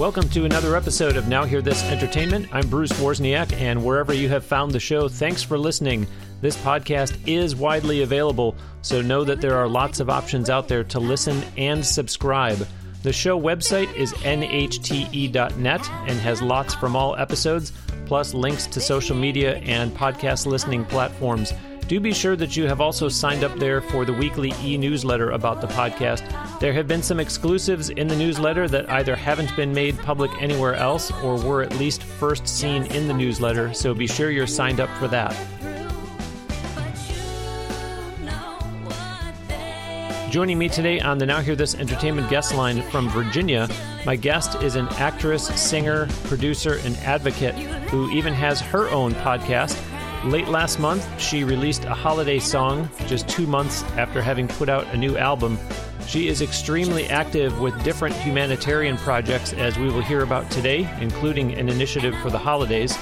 Welcome to another episode of Now Hear This Entertainment. I'm Bruce Wawrzyniak, and wherever you have found the show, thanks for listening. This podcast is widely available, so know that there are lots of options out there to listen and subscribe. The show website is nhte.net and has lots from all episodes, plus links to social media and podcast listening platforms. Do be sure that you have also signed up there for the weekly e newsletter about the podcast. There have been some exclusives in the newsletter that either haven't been made public anywhere else or were at least first seen in the newsletter, so be sure you're signed up for that. Joining me today on the Now Hear This Entertainment guest line from Virginia, my guest is an actress, singer, producer, and advocate who even has her own podcast. Late last month, she released a holiday song just two months after having put out a new album. She is extremely active with different humanitarian projects, as we will hear about today, including an initiative for the holidays.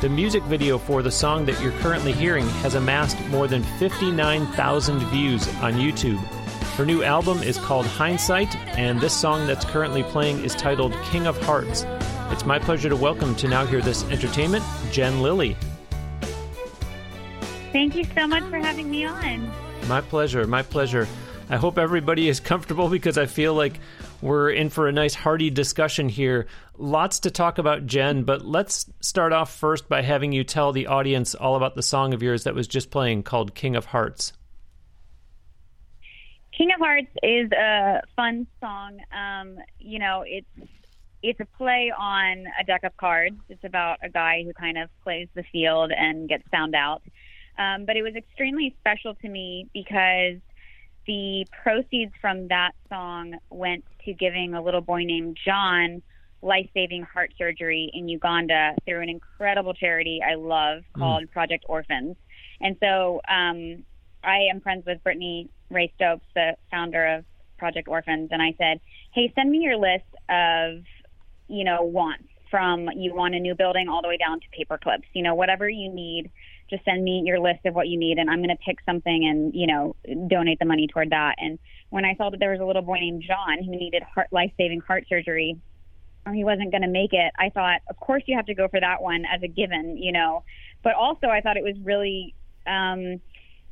The music video for the song that you're currently hearing has amassed more than 59,000 views on YouTube. Her new album is called Hindsight, and this song that's currently playing is titled King of Hearts. It's my pleasure to welcome to Now Hear This Entertainment, Jen Lilley. Thank you so much for having me on. My pleasure. My pleasure. I hope everybody is comfortable because I feel like we're in for a nice hearty discussion here. Lots to talk about, Jen, but let's start off first by having you tell the audience all about the song of yours that was just playing called King of Hearts. King of Hearts is a fun song. Um, you know, it's it's a play on a deck of cards. It's about a guy who kind of plays the field and gets found out. Um, but it was extremely special to me because the proceeds from that song went to giving a little boy named John life saving heart surgery in Uganda through an incredible charity I love hmm. called mm. Project Orphans. And so um, I am friends with Brittany Ray Stokes, the founder of Project Orphans, and I said, Hey, send me your list of, you know, wants from you want a new building all the way down to paper clips, you know, whatever you need just send me your list of what you need and I'm going to pick something and, you know, donate the money toward that. And when I saw that there was a little boy named John who needed heart life-saving heart surgery, or he wasn't going to make it, I thought, of course you have to go for that one as a given, you know. But also I thought it was really um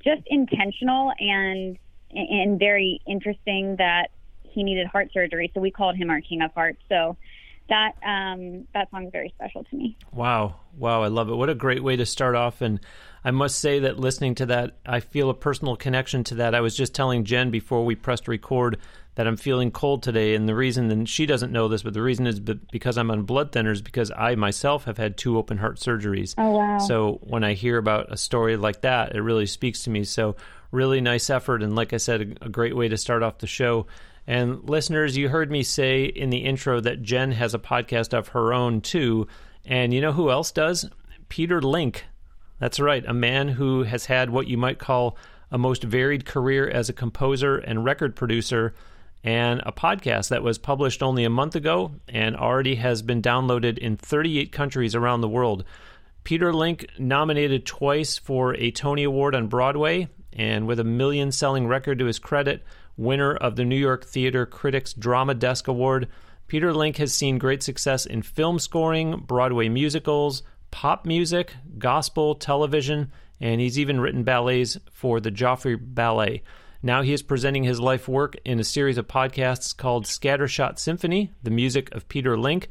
just intentional and and very interesting that he needed heart surgery, so we called him our king of hearts. So that um, that song is very special to me. Wow, wow, I love it. What a great way to start off. And I must say that listening to that, I feel a personal connection to that. I was just telling Jen before we pressed record that I'm feeling cold today, and the reason, and she doesn't know this, but the reason is because I'm on blood thinners because I myself have had two open heart surgeries. Oh wow! So when I hear about a story like that, it really speaks to me. So really nice effort, and like I said, a, a great way to start off the show. And listeners, you heard me say in the intro that Jen has a podcast of her own too. And you know who else does? Peter Link. That's right, a man who has had what you might call a most varied career as a composer and record producer, and a podcast that was published only a month ago and already has been downloaded in 38 countries around the world. Peter Link nominated twice for a Tony Award on Broadway, and with a million selling record to his credit, winner of the New York Theater Critics Drama Desk Award. Peter Link has seen great success in film scoring, Broadway musicals, pop music, gospel, television, and he's even written ballets for the Joffrey Ballet. Now he is presenting his life work in a series of podcasts called Scattershot Symphony, the music of Peter Link.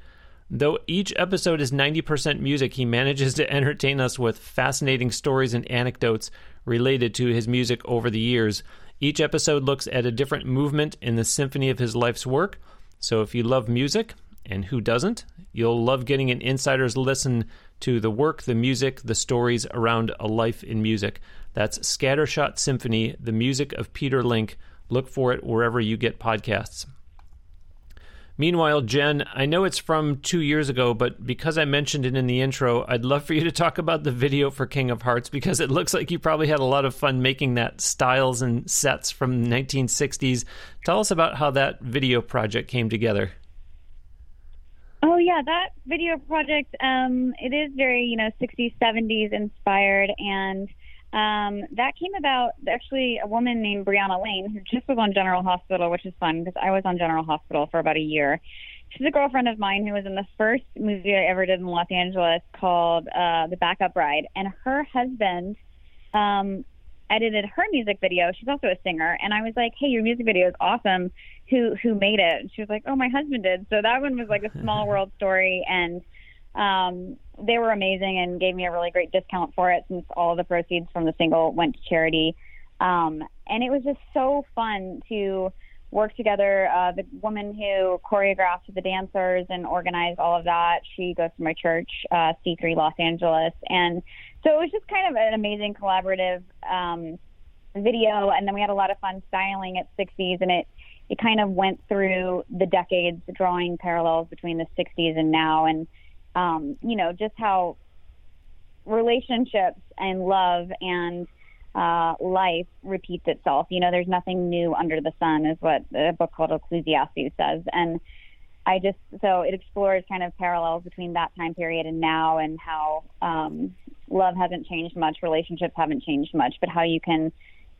Though each episode is 90% music, he manages to entertain us with fascinating stories and anecdotes related to his music over the years. Each episode looks at a different movement in the symphony of his life's work. So if you love music, and who doesn't, you'll love getting an insider's listen to the work, the music, the stories around a life in music. That's Scattershot Symphony, the music of Peter Link. Look for it wherever you get podcasts. Meanwhile, Jen, I know it's from two years ago, but because I mentioned it in the intro, I'd love for you to talk about the video for King of Hearts because it looks like you probably had a lot of fun making that styles and sets from the 1960s. Tell us about how that video project came together. Oh yeah, that video project um, it is very you know 60s 70s inspired and um, that came about actually a woman named Brianna Lane, who just was on General Hospital, which is fun because I was on General Hospital for about a year. she's a girlfriend of mine who was in the first movie I ever did in Los Angeles called uh, The Backup Bride, and her husband um, edited her music video. She's also a singer, and I was like, "Hey, your music video is awesome. Who who made it?" And she was like, "Oh, my husband did." So that one was like a small world story, and um, they were amazing and gave me a really great discount for it since all the proceeds from the single went to charity. Um, and it was just so fun to work together. Uh, the woman who choreographed the dancers and organized all of that, she goes to my church, uh, C3 Los Angeles. And so it was just kind of an amazing collaborative um, video. And then we had a lot of fun styling at 60s, and it, it kind of went through the decades, drawing parallels between the 60s and now. And, um, you know, just how relationships and love and uh, life repeats itself. You know, there's nothing new under the sun, is what a book called Ecclesiastes says. And I just, so it explores kind of parallels between that time period and now and how um, love hasn't changed much, relationships haven't changed much, but how you can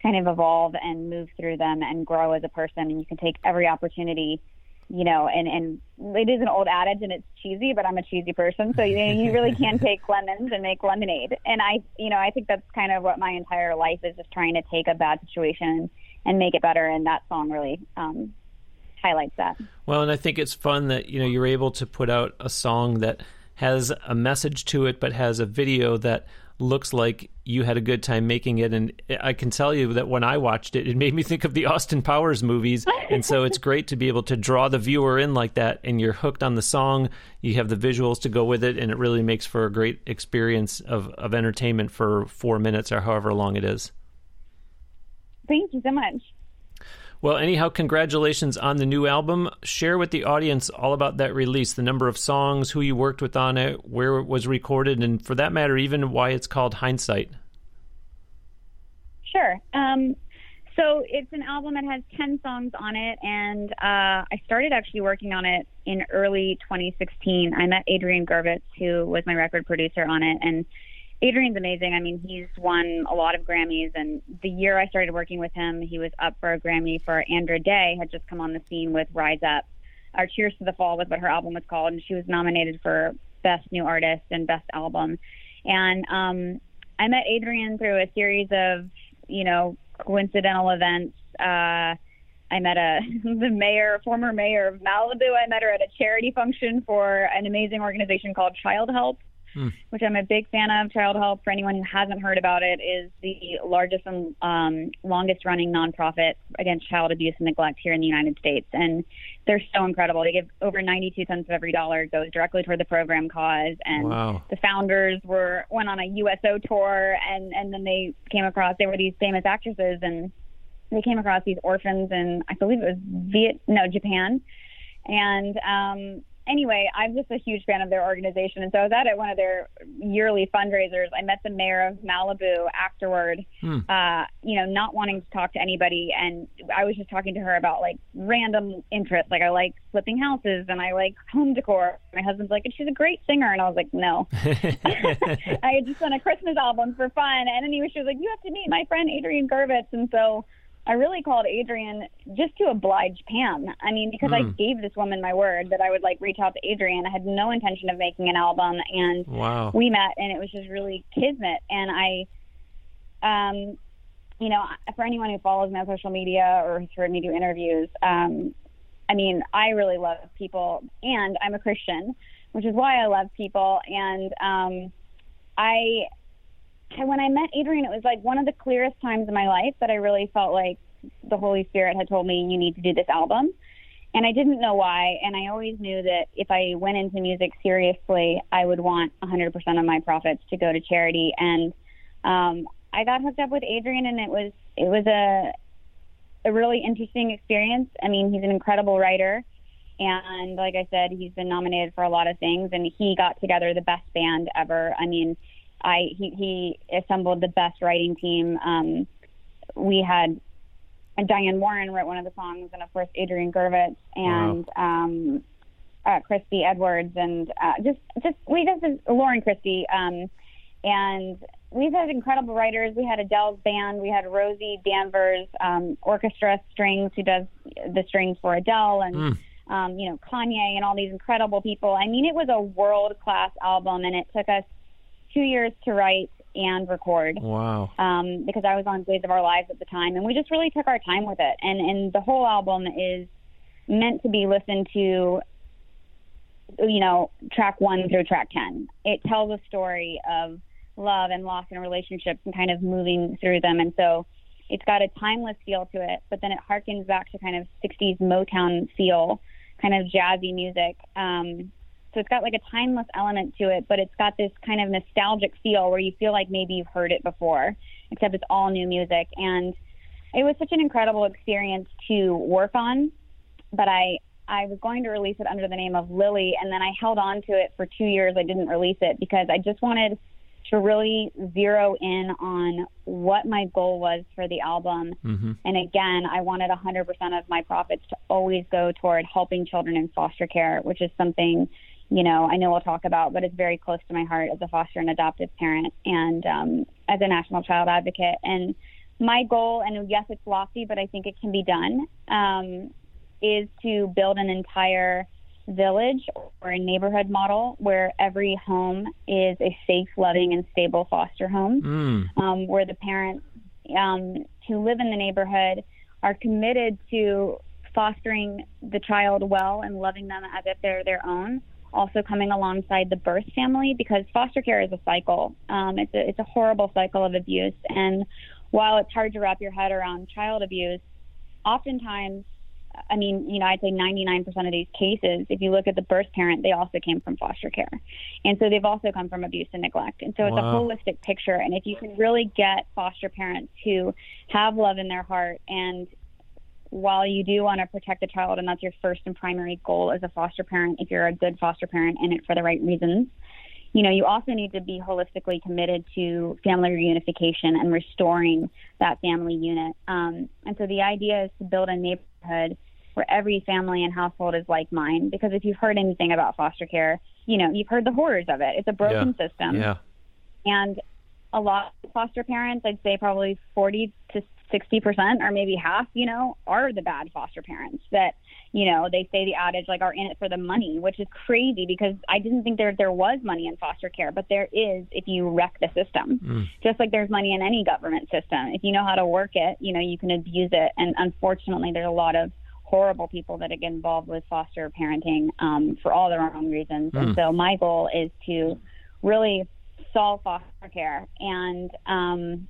kind of evolve and move through them and grow as a person. And you can take every opportunity you know, and and it is an old adage and it's cheesy, but I'm a cheesy person, so you, you really can take lemons and make lemonade. And I, you know, I think that's kind of what my entire life is just trying to take a bad situation and make it better. And that song really um, highlights that. Well, and I think it's fun that you know you're able to put out a song that has a message to it, but has a video that looks like you had a good time making it. And I can tell you that when I watched it, it made me think of the Austin Powers movies. And so it's great to be able to draw the viewer in like that. And you're hooked on the song, you have the visuals to go with it, and it really makes for a great experience of, of entertainment for four minutes or however long it is. Thank you so much. Well, anyhow, congratulations on the new album. Share with the audience all about that release, the number of songs, who you worked with on it, where it was recorded, and for that matter, even why it's called Hindsight. Sure. Um, so it's an album that has 10 songs on it, and uh, I started actually working on it in early 2016. I met Adrian Gurvitz, who was my record producer on it, and Adrian's amazing. I mean, he's won a lot of Grammys, and the year I started working with him, he was up for a Grammy for Andra Day, had just come on the scene with Rise Up. Our Cheers to the Fall was what her album was called, and she was nominated for Best New Artist and Best Album. And um, I met Adrian through a series of, you know, coincidental events. Uh, I met a the mayor, former mayor of Malibu. I met her at a charity function for an amazing organization called Childhelp mm. which I'm a big fan of. Childhelp, for anyone who hasn't heard about it, is the largest and um, longest running nonprofit against child abuse and neglect here in the United States. And they're so incredible. They give over 92 cents of every dollar goes directly toward the program cause. And wow. the founders were went on a USO tour, and and then they came across they were these famous actresses, and they came across these orphans, and I believe it was Viet no Japan, and um, anyway, I'm just a huge fan of their organization. And so I was at one of their yearly fundraisers. I met the mayor of Malibu afterward, hmm. uh, you know, not wanting to talk to anybody. And I was just talking to her about like random interests. Like I like flipping houses and I like home decor. My husband's like, and she's a great singer. And I was like, no. I had just done a Christmas album for fun. And then he was, she was like, you have to meet my friend Adrian Gurvitz. And so I really called Adrian just to oblige Pam. I mean, because mm. I hmm. gave this woman my word that I would like reach out to Adrian. I had no intention of making an album, and wow. we met, and it was just really kismet. And I, um, you know, for anyone who follows me on social media or has heard me do interviews, um, I mean, I really love people, and I'm a Christian, which is why I love people. And um, I when I met Adrian, it was like one of the clearest times in my life that I really felt like the Holy Spirit had told me, you need to do this album. And I didn't know why. And I always knew that if I went into music seriously, I would want 100% of my profits to go to charity. And um, I got hooked up with Adrian, and it was it was a a really interesting experience. I mean, he's an incredible writer, and like I said, he's been nominated for a lot of things, and he got together the best band ever. I mean, I he, he assembled the best writing team. Um, we had Diane Warren wrote one of the songs, and of course Adrian Gurvitz and wow. um, uh, Christy Edwards, and uh, just just we just Lauren Christy, um, and we've had incredible writers. We had Adele's band, we had Rosie Danvers um, orchestra strings, who does the strings for Adele, and mm. um, you know, Kanye and all these incredible people. I mean, it was a world class album, and it took us two years to write and record. Wow. Um, because I was on Days of Our Lives at the time, and we just really took our time with it. And and the whole album is meant to be listened to. You know, track one through track ten. It tells a story of love and loss and relationships and kind of moving through them. And so it's got a timeless feel to it, but then it harkens back to kind of 60s Motown feel, kind of jazzy music. Um, so it's got like a timeless element to it, but it's got this kind of nostalgic feel where you feel like maybe you've heard it before, except it's all new music. And it was such an incredible experience to work on. But I I was going to release it under the name of Lily, and then I held on to it for two years. I didn't release it because I just wanted to really zero in on what my goal was for the album. Mm-hmm. And again, I wanted 100% of my profits to always go toward helping children in foster care, which is something, you know, I know we'll talk about, but it's very close to my heart as a foster and adoptive parent and um, as a national child advocate. And my goal, and yes, it's lofty, but I think it can be done, um, is to build an entire village or a neighborhood model where every home is a safe, loving, and stable foster home, Mm. um, where the parents um, who live in the neighborhood are committed to fostering the child well and loving them as if they're their own. Also coming alongside the birth family because foster care is a cycle. Um, it's a it's a horrible cycle of abuse, and while it's hard to wrap your head around child abuse, oftentimes I mean, you know, I'd say 99% of these cases, if you look at the birth parent, they also came from foster care. And so they've also come from abuse and neglect. And so it's Wow. a holistic picture. And if you can really get foster parents who have love in their heart and while you do want to protect the child and that's your first and primary goal as a foster parent, if you're a good foster parent in it for the right reasons, you know, you also need to be holistically committed to family reunification and restoring that family unit. Um, and so the idea is to build a neighborhood where every family and household is like mine. Because if you've heard anything about foster care, you know, you've heard the horrors of it. It's a broken system. Yeah. And a lot of foster parents, I'd say probably 40 to 60% or maybe half, you know, are the bad foster parents that, you know, they say the adage like are in it for the money, which is crazy because I didn't think there there was money in foster care, but there is if you wreck the system. Mm. Just like there's money in any government system. If you know how to work it, you know, you can abuse it. And unfortunately, there's a lot of horrible people that get involved with foster parenting um, for all the wrong reasons. Mm. And so my goal is to really solve foster care. And um,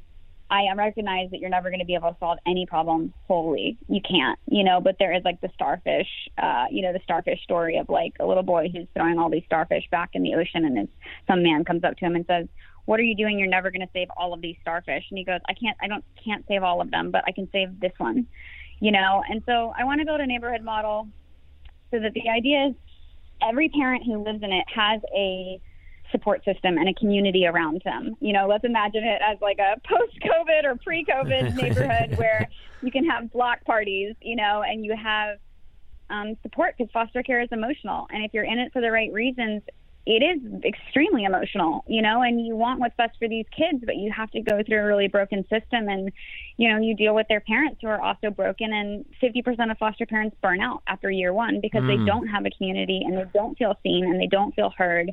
I recognize that you're never going to be able to solve any problem wholly. You can't, you know, but there is like the starfish, uh, you know, the starfish story of like a little boy who's throwing all these starfish back in the ocean and it's, some man comes up to him and says, what are you doing? You're never going to save all of these starfish. And he goes, I can't, I don't, can't save all of them, but I can save this one, you know? And so I want to build a neighborhood model so that the idea is every parent who lives in it has a support system and a community around them. You know, let's imagine it as like a post-COVID or pre-COVID neighborhood where you can have block parties, you know, and you have um, support because foster care is emotional. And if you're in it for the right reasons, it is extremely emotional, you know, and you want what's best for these kids, but you have to go through a really broken system and, you know, you deal with their parents who are also broken and 50% of foster parents burn out after year one because they Mm. don't have a community and they don't feel seen and they don't feel heard.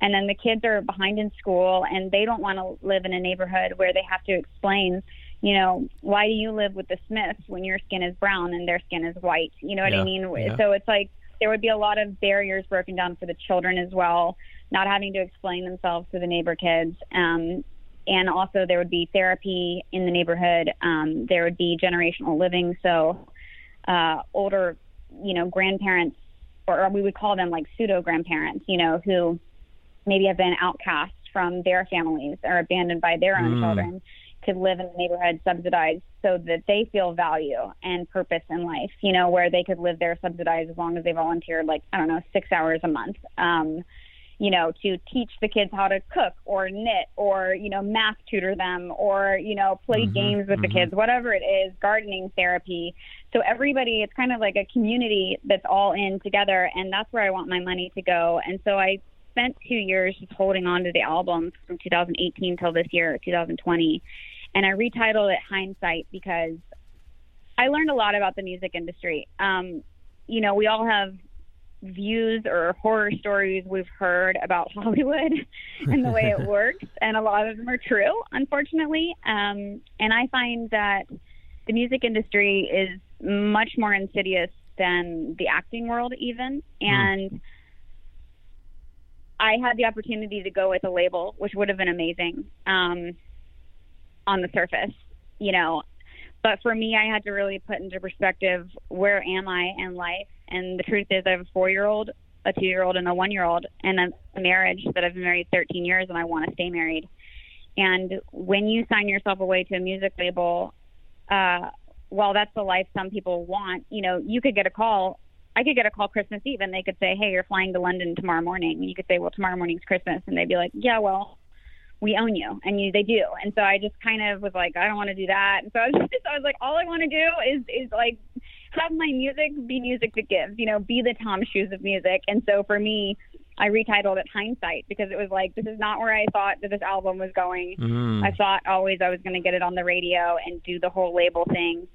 And then the kids are behind in school and they don't want to live in a neighborhood where they have to explain, you know, why do you live with the Smiths when your skin is brown and their skin is white? You know what Yeah, I mean? yeah. So it's like there would be a lot of barriers broken down for the children as well, not having to explain themselves to the neighbor kids. Um, and also there would be therapy in the neighborhood. Um, there would be generational living. So uh, older, you know, grandparents, or we would call them like pseudo grandparents, you know, who maybe have been outcast from their families or abandoned by their own Mm. children could live in the neighborhood subsidized so that they feel value and purpose in life, you know, where they could live there subsidized as long as they volunteered like, I don't know, six hours a month. Um, you know, to teach the kids how to cook or knit or, you know, math tutor them or, you know, play Mhm, games with the mhm. kids, whatever it is, gardening therapy. So everybody, it's kind of like a community that's all in together. And that's where I want my money to go. And so I spent two years just holding on to the album from 2018 till this year, 2020. And I retitled it Hindsight because I learned a lot about the music industry. Um, you know, we all have views or horror stories we've heard about Hollywood and the way it works, and a lot of them are true, unfortunately. Um, and I find that the music industry is much more insidious than the acting world, even. And mm. I had the opportunity to go with a label, which would have been amazing um, on the surface, you know. But for me, I had to really put into perspective where am I in life? And the truth is, I have a four year old, a two year old, and a one year old, and a marriage that I've been married 13 years and I want to stay married. And when you sign yourself away to a music label, uh, while that's the life some people want, you know, you could get a call I could get a call Christmas Eve and they could say, "Hey, you're flying to London tomorrow morning." And you could say, "Well, tomorrow morning's Christmas," and they'd be like, "Yeah, well, we own you," and you they do. And so I just kind of was like, I don't want to do that. And so I was just, I was like, all I want to do is is like have my music be music that gives, you know, be the Tom Shoes of music. And so for me, I retitled it Hindsight because it was like this is not where I thought that this album was going. Mm. I thought always I was going to get it on the radio and do the whole label thing.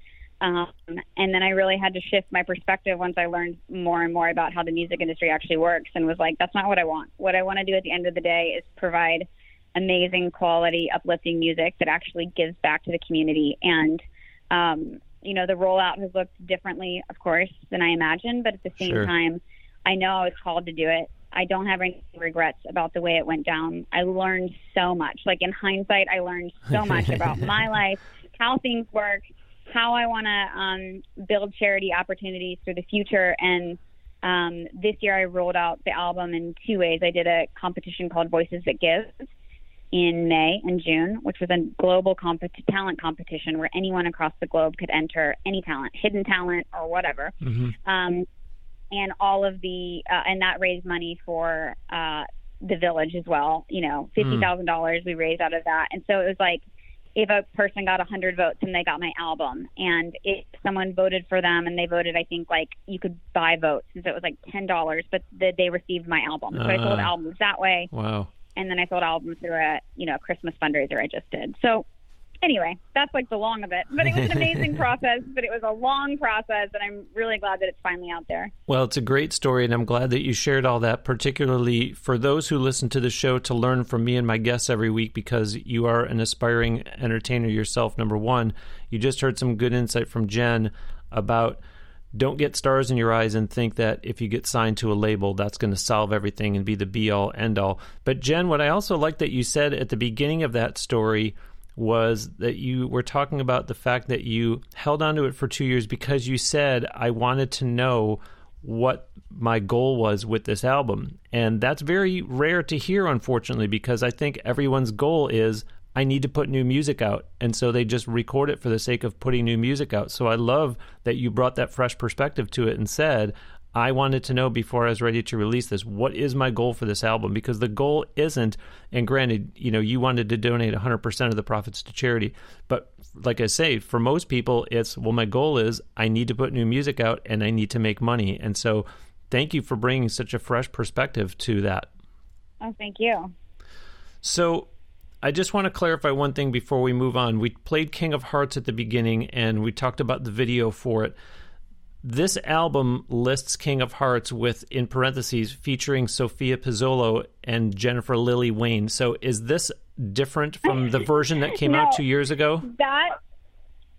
Um, and then I really had to shift my perspective once I learned more and more about how the music industry actually works and was like, that's not what I want. What I want to do at the end of the day is provide amazing quality, uplifting music that actually gives back to the community. And, um, you know, the rollout has looked differently, of course, than I imagined, but at the same sure. time, I know I was called to do it. I don't have any regrets about the way it went down. I learned so much. Like in hindsight, I learned so much about my life, how things work, how I want to um, build charity opportunities for the future. And um, this year I rolled out the album in two ways. I did a competition called Voices That Give in May and June, which was a global comp- talent competition where anyone across the globe could enter any talent, hidden talent or whatever. Mm-hmm. Um, and all of the, uh, and that raised money for uh, the village as well. You know, $50,000 mm. we raised out of that. And so it was like, if a person got 100 votes and they got my album and if someone voted for them and they voted i think like you could buy votes and so it was like $10 but the, they received my album. So uh, i sold ah. albums that way. Wow. And then i sold albums through a you know christmas fundraiser i just did. So anyway, that's like the long of it. But it was an amazing process, but it was a long process, and I'm really glad that it's finally out there. Well, it's a great story, and I'm glad that you shared all that, particularly for those who listen to the show to learn from me and my guests every week because you are an aspiring entertainer yourself, number one. You just heard some good insight from Jen about don't get stars in your eyes and think that if you get signed to a label, that's going to solve everything and be the be all end all. But, Jen, what I also like that you said at the beginning of that story was that you were talking about the fact that you held onto it for two years because you said, I wanted to know what my goal was with this album. And that's very rare to hear, unfortunately, because I think everyone's goal is, I need to put new music out. And so they just record it for the sake of putting new music out. So I love that you brought that fresh perspective to it and said, I wanted to know before I was ready to release this what is my goal for this album because the goal isn't and granted you know you wanted to donate 100% of the profits to charity but like I say for most people it's well my goal is I need to put new music out and I need to make money and so thank you for bringing such a fresh perspective to that. Oh thank you. So I just want to clarify one thing before we move on. We played King of Hearts at the beginning and we talked about the video for it this album lists King of Hearts with, in parentheses, featuring Sophia Pizzolo and Jennifer Lilley Wayne. So is this different from the version that came no, out two years ago? That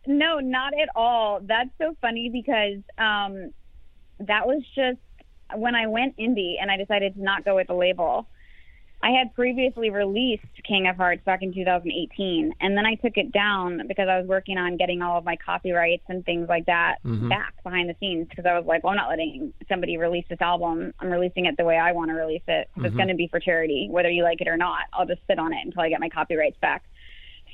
no, not at all. That's so funny because um, that was just when I went indie and I decided to not go with the label. I had previously released King of Hearts back in 2018, and then I took it down because I was working on getting all of my copyrights and things like that mm-hmm. back behind the scenes because I was like, well, I'm not letting somebody release this album. I'm releasing it the way I want to release it. Mm-hmm. It's going to be for charity, whether you like it or not. I'll just sit on it until I get my copyrights back.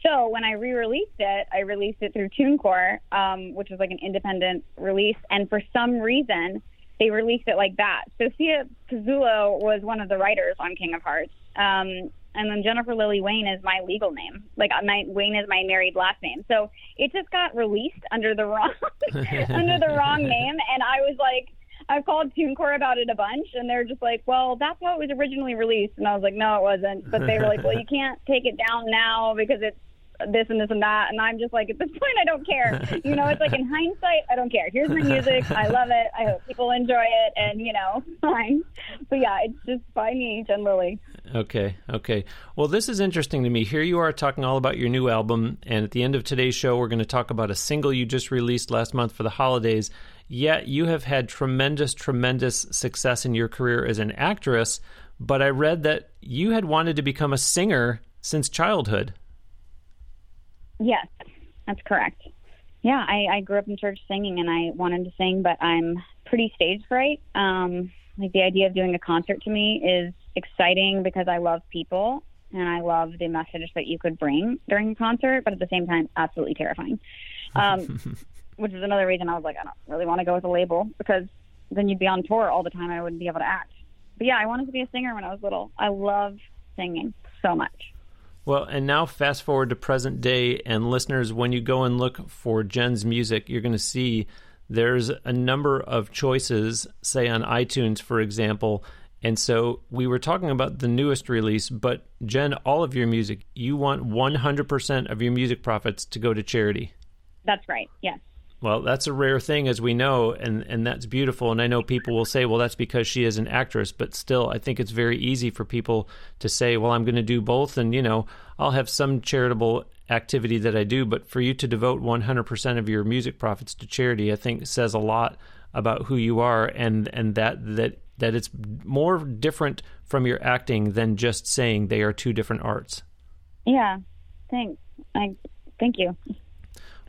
So when I re-released it, I released it through TuneCore, um, which was like an independent release, and for some reason they released it like that. Sophia Pizzolo was one of the writers on King of Hearts, um, and then Jennifer Lilley Wayne is my legal name. Like uh, my Wayne is my married last name. So it just got released under the wrong under the wrong name, and I was like. I've called TuneCore about it a bunch, and they're just like, "Well, that's how it was originally released." And I was like, "No, it wasn't." But they were like, "Well, you can't take it down now because it's this and this and that. And I'm just like, at this point, I don't care. You know, it's like in hindsight, I don't care. Here's my music. I love it. I hope people enjoy it. And, you know, fine. But yeah, it's just by me, Jen Lilley. Okay, okay. Well, this is interesting to me. Here you are talking all about your new album, and at the end of today's show, we're going to talk about a single you just released last month for the holidays. Yet you have had tremendous, tremendous success in your career as an actress, but I read that you had wanted to become a singer since childhood. Yes, that's correct. Yeah, I, I grew up in church singing, and I wanted to sing, but I'm pretty stage fright. Um, like the idea of doing a concert to me is exciting because I love people and I love the message that you could bring during a concert, but at the same time, absolutely terrifying. Um, which is another reason I was like, I don't really want to go with a label because then you'd be on tour all the time. And I wouldn't be able to act. But yeah, I wanted to be a singer when I was little. I love singing so much. Well, and now fast forward to present day, and listeners, when you go and look for Jen's music, you're going to see there's a number of choices, say on iTunes, for example. And so we were talking about the newest release, but Jen, all of your music, you want 100% of your music profits to go to charity. That's right, yes. Well, that's a rare thing, as we know, and, and that's beautiful. And I know people will say, well, that's because she is an actress, but still, I think it's very easy for people to say, well, I'm going to do both, and, you know, I'll have some charitable activity that I do, but for you to devote 100% of your music profits to charity, I think says a lot about who you are and, and that, that, that it's more different from your acting than just saying they are two different arts. Yeah, thanks. I, thank you.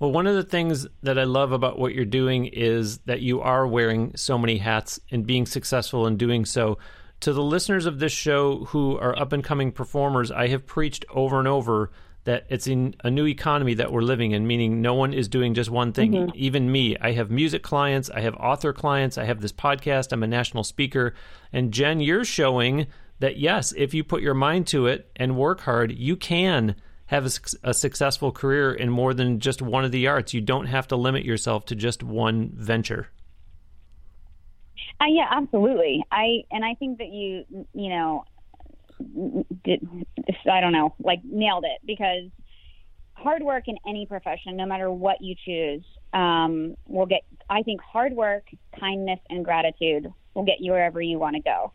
Well, one of the things that I love about what you're doing is that you are wearing so many hats and being successful in doing so. To the listeners of this show who are up and coming performers, I have preached over and over that it's in a new economy that we're living in, meaning no one is doing just one thing. Mm-hmm. Even me, I have music clients, I have author clients, I have this podcast, I'm a national speaker. And Jen, you're showing that yes, if you put your mind to it and work hard, you can have a, a, successful career in more than just one of the arts. You don't have to limit yourself to just one venture. Uh, yeah, absolutely. I and I think that you you know did, I don't know like nailed it because hard work in any profession, no matter what you choose, um, will get. I think hard work, kindness, and gratitude will get you wherever you want to go.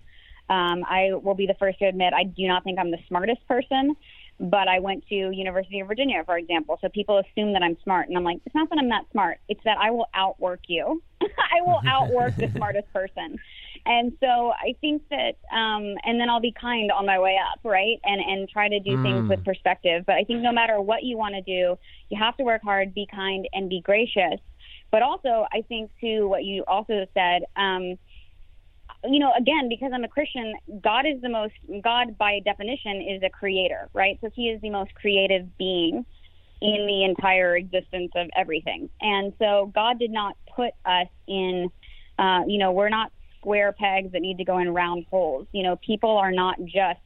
Um, I will be the first to admit I do not think I'm the smartest person, but I went to University of Virginia, for example. So people assume that I'm smart, and I'm like, it's not that I'm that smart. It's that I will outwork you. I will outwork the smartest person. And so I think that, um, and then I'll be kind on my way up, right? And and try to do mm. things with perspective. But I think no matter what you want to do, you have to work hard, be kind, and be gracious. But also, I think to what you also said. Um, you know, again, because I'm a Christian, God is the most, God by definition is a creator, right? So he is the most creative being in the entire existence of everything. And so God did not put us in, uh, you know, we're not square pegs that need to go in round holes. You know, people are not just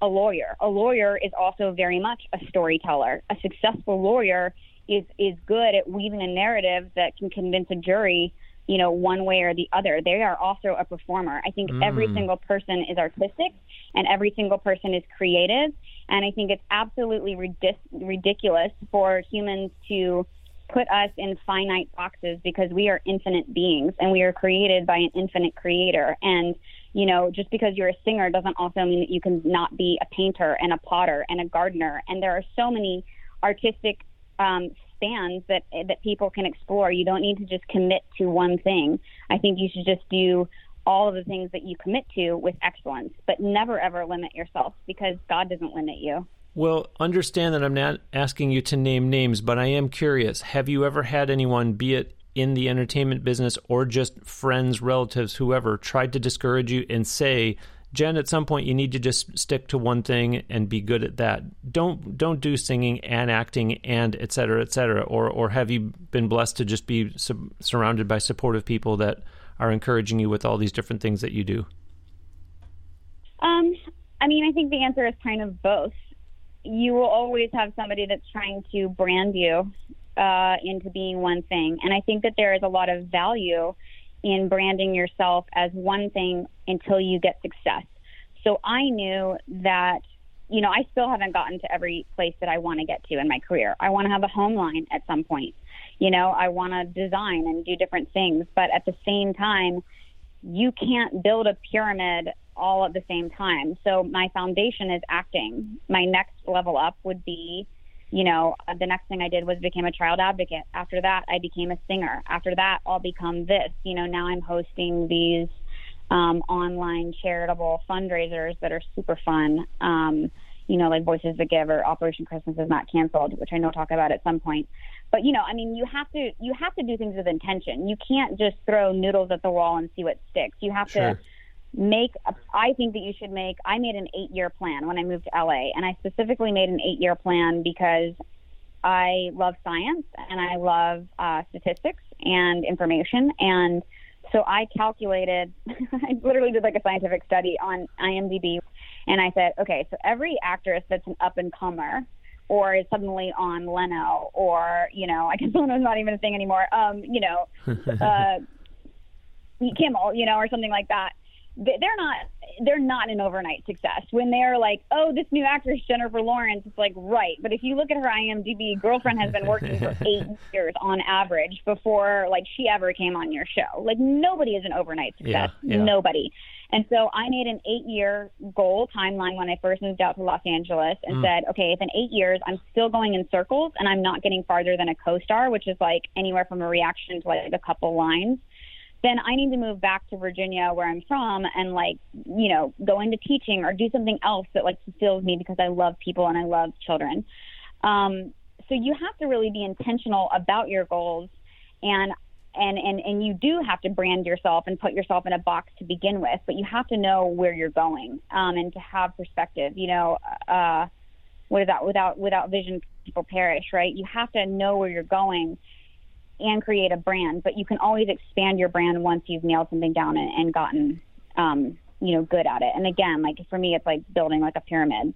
a lawyer. A lawyer is also very much a storyteller. A successful lawyer is, is good at weaving a narrative that can convince a jury you know, one way or the other. They are also a performer. I think mm. every single person is artistic and every single person is creative. And I think it's absolutely ridic- ridiculous for humans to put us in finite boxes because we are infinite beings and we are created by an infinite creator. And, you know, just because you're a singer doesn't also mean that you can not be a painter and a potter and a gardener. And there are so many artistic um, spans that that people can explore. You don't need to just commit to one thing. I think you should just do all of the things that you commit to with excellence, but never ever limit yourself because God doesn't limit you. Well, understand that I'm not asking you to name names, but I am curious. Have you ever had anyone, be it in the entertainment business or just friends, relatives, whoever, tried to discourage you and say, Jen, at some point you need to just stick to one thing and be good at that. Don't don't do singing and acting and et cetera, et cetera. Or or have you been blessed to just be su- surrounded by supportive people that are encouraging you with all these different things that you do? Um, I mean, I think the answer is kind of both. You will always have somebody that's trying to brand you uh, into being one thing, and I think that there is a lot of value in branding yourself as one thing until you get success. So I knew that you know, I still haven't gotten to every place that I want to get to in my career. I want to have a home line at some point. You know, I want to design and do different things, but at the same time, you can't build a pyramid all at the same time. So my foundation is acting. My next level up would be, you know, the next thing I did was became a child advocate. After that, I became a singer. After that, I'll become this. You know, now I'm hosting these um, online charitable fundraisers that are super fun. Um, you know, like Voices That Give or Operation Christmas is not canceled, which I know talk about at some point. But you know, I mean, you have to you have to do things with intention. You can't just throw noodles at the wall and see what sticks. You have sure. to make. A, I think that you should make. I made an eight year plan when I moved to LA, and I specifically made an eight year plan because I love science and I love uh, statistics and information and so I calculated, I literally did like a scientific study on IMDb, and I said, okay, so every actress that's an up and comer or is suddenly on Leno, or you know, I guess Leno's not even a thing anymore. Um, you know, uh, Kimmel, you know, or something like that they're not they're not an overnight success. When they're like, oh, this new actress Jennifer Lawrence, it's like right. But if you look at her IMDb, girlfriend has been working for eight years on average before like she ever came on your show. Like nobody is an overnight success. Yeah, yeah. Nobody. And so I made an eight year goal timeline when I first moved out to Los Angeles and mm. said, okay, if in eight years I'm still going in circles and I'm not getting farther than a co star, which is like anywhere from a reaction to like a couple lines, then I need to move back to Virginia where I'm from and like, you know, go into teaching or do something else that like fulfills me because I love people and I love children. Um, so you have to really be intentional about your goals and and, and and you do have to brand yourself and put yourself in a box to begin with, but you have to know where you're going um, and to have perspective. You know, uh, that? Without without vision, people perish. Right? You have to know where you're going and create a brand, but you can always expand your brand once you've nailed something down and, and gotten, um, you know, good at it. And again, like for me, it's like building like a pyramid.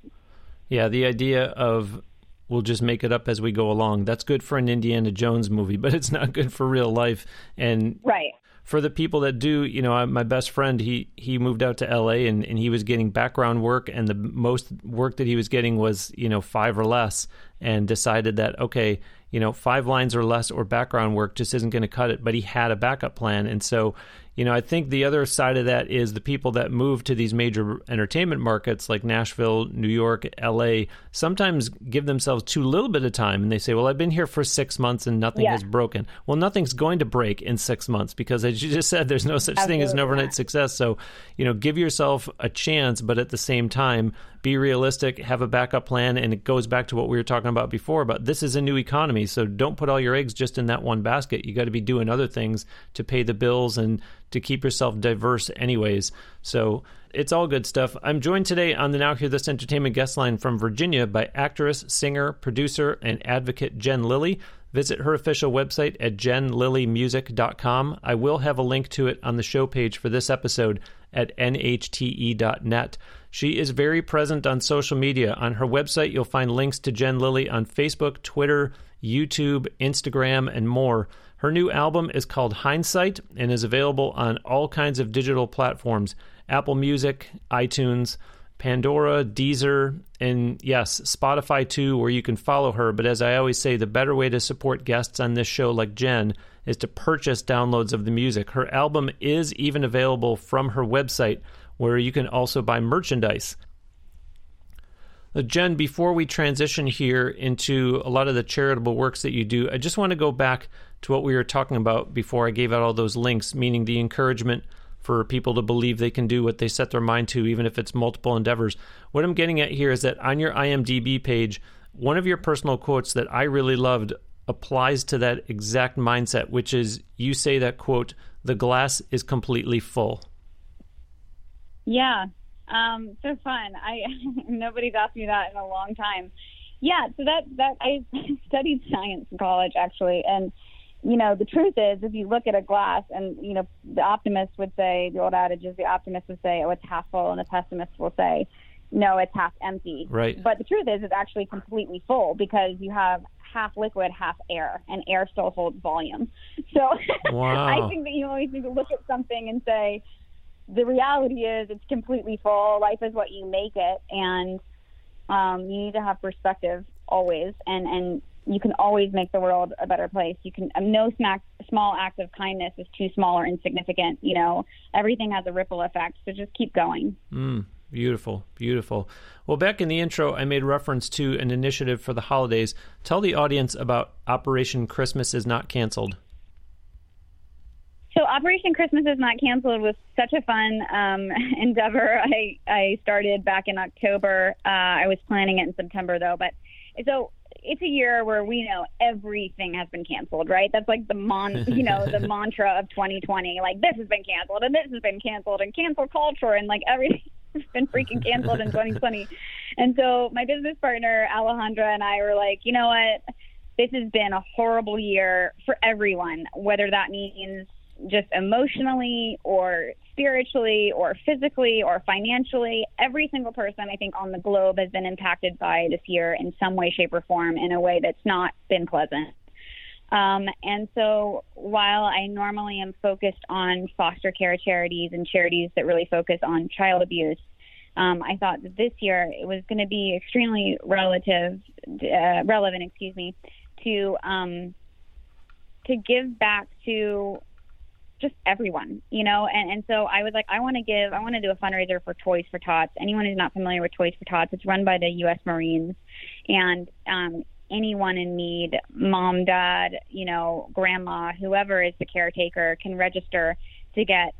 Yeah, the idea of we'll just make it up as we go along. That's good for an Indiana Jones movie, but it's not good for real life. And right for the people that do, you know, my best friend, he he moved out to LA and, and he was getting background work and the most work that he was getting was, you know, five or less and decided that okay, you know, five lines or less or background work just isn't going to cut it, but he had a backup plan. And so you know, I think the other side of that is the people that move to these major entertainment markets like Nashville, New York, LA, sometimes give themselves too little bit of time and they say, Well, I've been here for six months and nothing yeah. has broken. Well, nothing's going to break in six months because, as you just said, there's no such Absolutely. thing as an overnight success. So, you know, give yourself a chance, but at the same time, be realistic, have a backup plan, and it goes back to what we were talking about before. But this is a new economy, so don't put all your eggs just in that one basket. You got to be doing other things to pay the bills and to keep yourself diverse, anyways. So it's all good stuff. I'm joined today on the Now Hear This Entertainment guest line from Virginia by actress, singer, producer, and advocate Jen Lilley. Visit her official website at jenlillymusic.com. I will have a link to it on the show page for this episode at nhte.net. She is very present on social media. On her website, you'll find links to Jen Lilley on Facebook, Twitter, YouTube, Instagram, and more. Her new album is called Hindsight and is available on all kinds of digital platforms Apple Music, iTunes, Pandora, Deezer, and yes, Spotify too, where you can follow her. But as I always say, the better way to support guests on this show like Jen is to purchase downloads of the music. Her album is even available from her website where you can also buy merchandise. Uh, Jen, before we transition here into a lot of the charitable works that you do, I just want to go back to what we were talking about before I gave out all those links, meaning the encouragement for people to believe they can do what they set their mind to, even if it's multiple endeavors. What I'm getting at here is that on your IMDb page, one of your personal quotes that I really loved applies to that exact mindset, which is you say that, quote, the glass is completely full. Yeah, um, so fun. I nobody's asked me that in a long time. Yeah, so that that I studied science in college actually, and you know the truth is, if you look at a glass, and you know the optimist would say the old adage is the optimist would say, oh, it's half full, and the pessimist will say, no, it's half empty. Right. But the truth is, it's actually completely full because you have half liquid, half air, and air still holds volume. So wow. I think that you always need to look at something and say, the reality is it's completely full. Life is what you make it. And, Um, you need to have perspective always, and and you can always make the world a better place. You can um, no smack, small act of kindness is too small or insignificant. You know, everything has a ripple effect. So just keep going. Mm, beautiful, beautiful. Well, back in the intro, I made reference to an initiative for the holidays. Tell the audience about Operation Christmas is Not Canceled. So Operation Christmas is Not Canceled was such a fun um, endeavor. I I started back in October. Uh, I was planning it in September though, but so it's a year where we know everything has been canceled, right? That's like the mon, you know, the mantra of 2020. Like this has been canceled and this has been canceled and cancel culture and like everything has been freaking canceled in 2020. And so my business partner Alejandra and I were like, you know what? This has been a horrible year for everyone, whether that means just emotionally or spiritually or physically or financially. Every single person, I think, on the globe has been impacted by this year in some way, shape, or form in a way that's not been pleasant. Um, and so while I normally am focused on foster care charities and charities that really focus on child abuse, um, I thought that this year it was going to be extremely relative, uh, relevant, excuse me, to um, to give back to just everyone, you know. And and so I was like, I want to give, I want to do a fundraiser for Toys for Tots. Anyone who's not familiar with Toys for Tots, it's run by the U.S. Marines, and um, anyone in need, mom, dad, you know, grandma, whoever is the caretaker, can register to get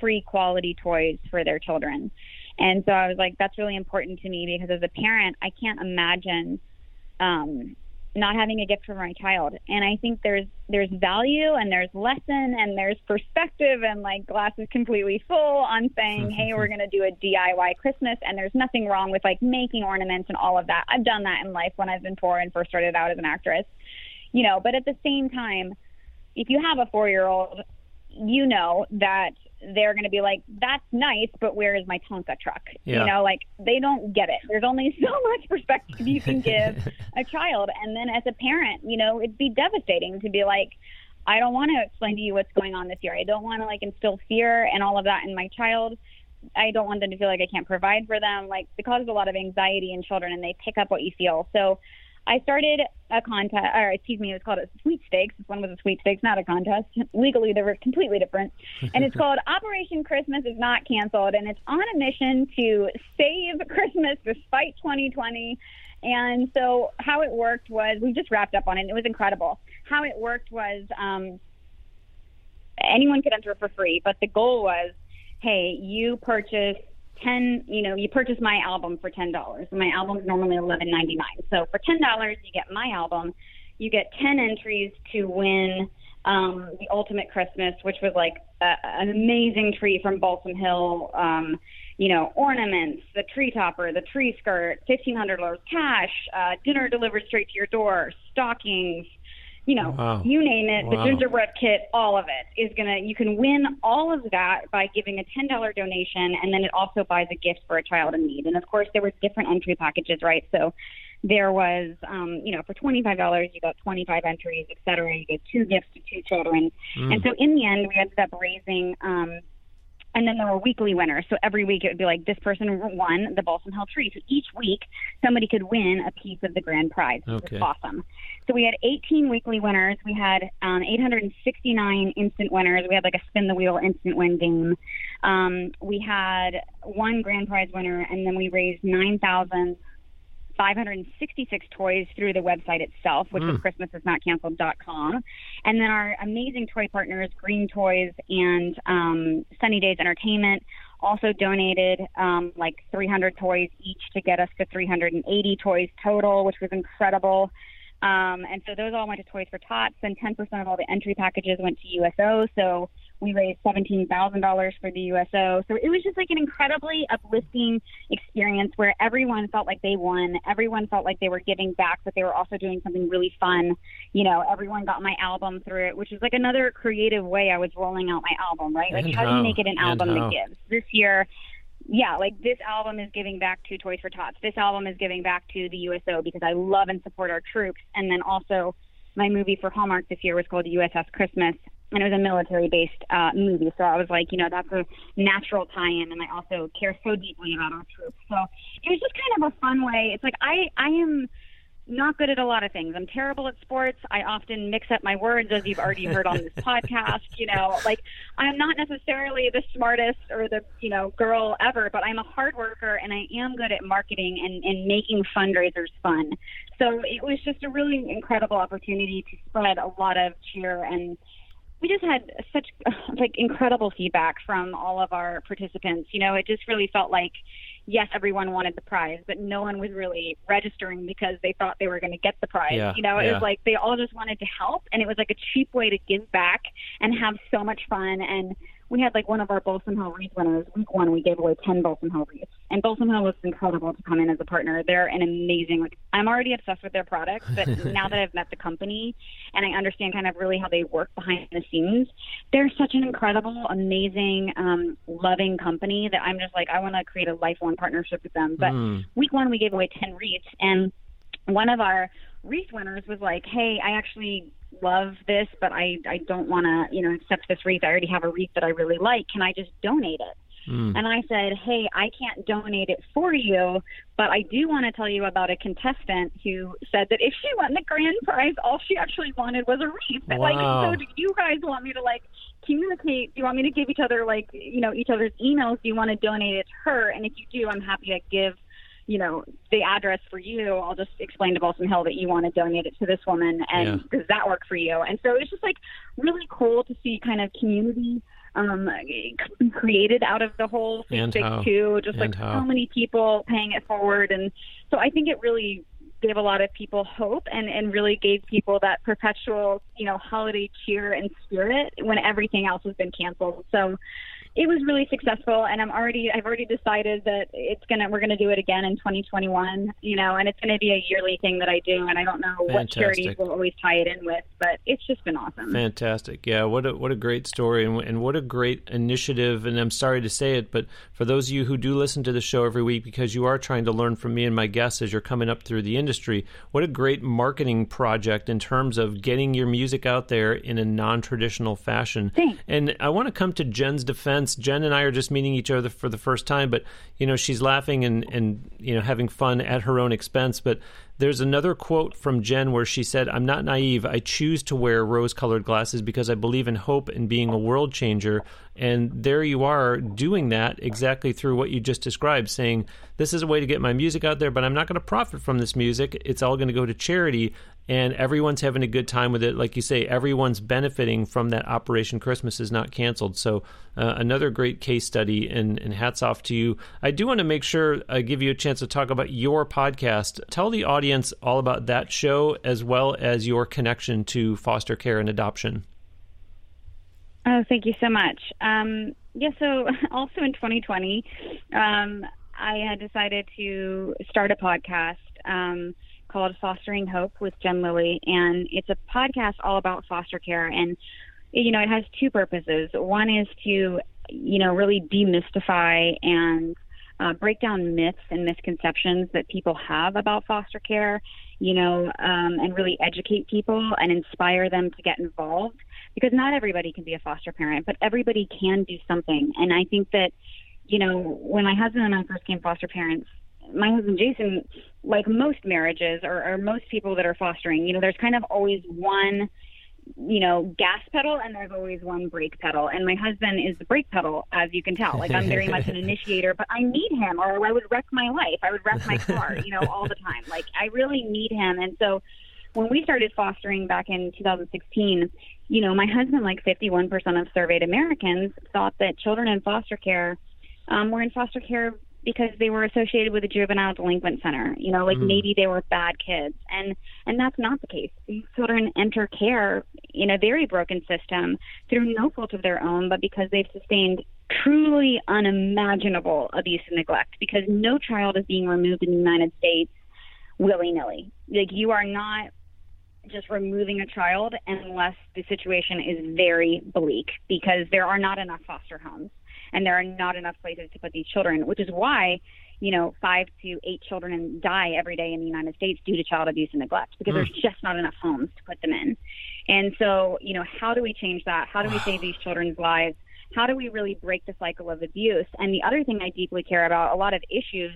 free quality toys for their children. And so I was like, that's really important to me because as a parent, I can't imagine um, not having a gift for my child. And I think there's there's value and there's lesson and there's perspective and like glass is completely full on saying, hey, we're gonna do a DIY Christmas and there's nothing wrong with like making ornaments and all of that. I've done that in life when I've been poor and first started out as an actress. You know, but at the same time, if you have a four year old, you know that they're going to be like, that's nice, but where is my Tonka truck? Yeah. You know, like they don't get it. There's only so much perspective you can give a child. And then as a parent, you know, it'd be devastating to be like, I don't want to explain to you what's going on this year. I don't want to like instill fear and all of that in my child. I don't want them to feel like I can't provide for them. Like it causes a lot of anxiety in children and they pick up what you feel. So I started a contest, or excuse me, it was called a sweepstakes. This one was a sweepstakes, not a contest. Legally, they were completely different. And it's called Operation Christmas is Not Canceled, and it's on a mission to save Christmas despite 2020. And so, how it worked was we just wrapped up on it. and It was incredible. How it worked was um, anyone could enter for free, but the goal was, hey, you purchase ten you know you purchase my album for ten dollars my album is normally eleven ninety nine so for ten dollars you get my album. You get ten entries to win um the ultimate christmas which was like a, an amazing tree from balsam hill um you know ornaments the tree topper the tree skirt fifteen hundred dollars cash uh dinner delivered straight to your door stockings you know, wow. you name it, wow. the gingerbread kit, all of it is gonna. You can win all of that by giving a ten dollar donation, and then it also buys a gift for a child in need. And of course, there were different entry packages, right? So there was, um, you know, for twenty five dollars, you got twenty five entries, et cetera. You get two gifts to two children, mm. and so in the end, we ended up raising. Um, and then there were weekly winners. So every week it would be like this person won the Balsam Hill tree. So each week somebody could win a piece of the grand prize. Okay. was awesome. So we had 18 weekly winners. We had um, 869 instant winners. We had like a spin the wheel instant win game. Um, we had one grand prize winner, and then we raised 9,000 566 toys through the website itself, which mm. is christmasisnotcanceled.com. And then our amazing toy partners, Green Toys and um, Sunny Days Entertainment, also donated um, like 300 toys each to get us to 380 toys total, which was incredible. Um, and so those all went to Toys for Tots, and 10% of all the entry packages went to USO. So we raised $17,000 for the USO. So it was just like an incredibly uplifting experience where everyone felt like they won. Everyone felt like they were giving back, but they were also doing something really fun. You know, everyone got my album through it, which is like another creative way I was rolling out my album, right? Like, how do you make it an album that gives? This year, yeah, like this album is giving back to Toys for Tots. This album is giving back to the USO because I love and support our troops. And then also, my movie for Hallmark this year was called USS Christmas, and it was a military based uh, movie. So I was like, you know, that's a natural tie in, and I also care so deeply about our troops. So it was just kind of a fun way. It's like I I am not good at a lot of things. I'm terrible at sports. I often mix up my words, as you've already heard on this podcast. You know, like I'm not necessarily the smartest or the you know girl ever, but I'm a hard worker and I am good at marketing and, and making fundraisers fun. So it was just a really incredible opportunity to spread a lot of cheer and we just had such like incredible feedback from all of our participants. You know, it just really felt like yes, everyone wanted the prize, but no one was really registering because they thought they were going to get the prize. Yeah, you know, it yeah. was like they all just wanted to help, and it was like a cheap way to give back and have so much fun. And we had like one of our Balsam Hill wreath winners. Week one, we gave away ten Balsam Hill wreaths, and Balsam Hill was incredible to come in as a partner. They're an amazing. Like I'm already obsessed with their products, but now that I've met the company and I understand kind of really how they work behind the scenes, they're such an incredible, amazing, um, loving company that I'm just like I want to create a lifelong partnership with them. But Mm. week one, we gave away ten wreaths, and one of our wreath winners was like, "Hey, I actually love this, but I I don't want to, you know, accept this wreath. I already have a wreath that I really like. Can I just donate it?" Mm. And I said, "Hey, I can't donate it for you, but I do want to tell you about a contestant who said that if she won the grand prize, all she actually wanted was a wreath. Wow. Like, so do you guys want me to like communicate? Do you want me to give each other like, you know, each other's emails? Do you want to donate it to her? And if you do, I'm happy to give." You know the address for you. I'll just explain to Balsam Hill that you want to donate it to this woman, and Yeah. does that work for you? And so it's just like really cool to see kind of community um, created out of the whole how. Two. Just And like how. so many people paying it forward, and so I think it really gave a lot of people hope and and really gave people that perpetual you know holiday cheer and spirit when everything else has been canceled. So it was really successful and I'm already I've already decided that it's gonna we're gonna do it again in 2021 you know and it's gonna be a yearly thing that I do and I don't know what charities Fantastic. will always tie it in with but it's just been awesome Fantastic. Yeah, what a what a great story and, and what a great initiative and I'm sorry to say it, but for those of you who do listen to the show every week because you are trying to learn from me and my guests as you're coming up through the industry, what a great marketing project in terms of getting your music out there in a non-traditional fashion. Thanks. And I want to come to Jen's defense. Jen and I are just meeting each other for the first time, but you know, she's laughing and and you know, having fun at her own expense, but there's another quote from Jen where she said, I'm not naive. I choose to wear rose colored glasses because I believe in hope and being a world changer. And there you are doing that exactly through what you just described, saying, This is a way to get my music out there, but I'm not going to profit from this music. It's all going to go to charity. And everyone's having a good time with it. Like you say, everyone's benefiting from that Operation Christmas is not canceled. So, uh, another great case study, and, and hats off to you. I do want to make sure I give you a chance to talk about your podcast. Tell the audience all about that show as well as your connection to foster care and adoption. Oh, thank you so much. Um, yeah, so also in 2020, um, I had decided to start a podcast um, called Fostering Hope with Jen Lilley, and it's a podcast all about foster care. And you know, it has two purposes. One is to you know really demystify and uh, break down myths and misconceptions that people have about foster care, you know, um, and really educate people and inspire them to get involved. Because not everybody can be a foster parent, but everybody can do something. And I think that, you know, when my husband and I first became foster parents, my husband Jason, like most marriages or, or most people that are fostering, you know, there's kind of always one you know, gas pedal and there's always one brake pedal. And my husband is the brake pedal, as you can tell. Like I'm very much an initiator, but I need him or I would wreck my life. I would wreck my car, you know, all the time. Like I really need him. And so when we started fostering back in 2016, you know, my husband, like 51% of surveyed Americans, thought that children in foster care um, were in foster care because they were associated with a juvenile delinquent center. You know, like Mm. maybe they were bad kids, and and that's not the case. These children enter care in a very broken system through no fault of their own, but because they've sustained truly unimaginable abuse and neglect. Because no child is being removed in the United States willy nilly. Like you are not just removing a child unless the situation is very bleak because there are not enough foster homes and there are not enough places to put these children, which is why, you know, five to eight children die every day in the United States due to child abuse and neglect because Hmm. there's just not enough homes to put them in. And so, you know, how do we change that? How do we save these children's lives? How do we really break the cycle of abuse? And the other thing I deeply care about, a lot of issues,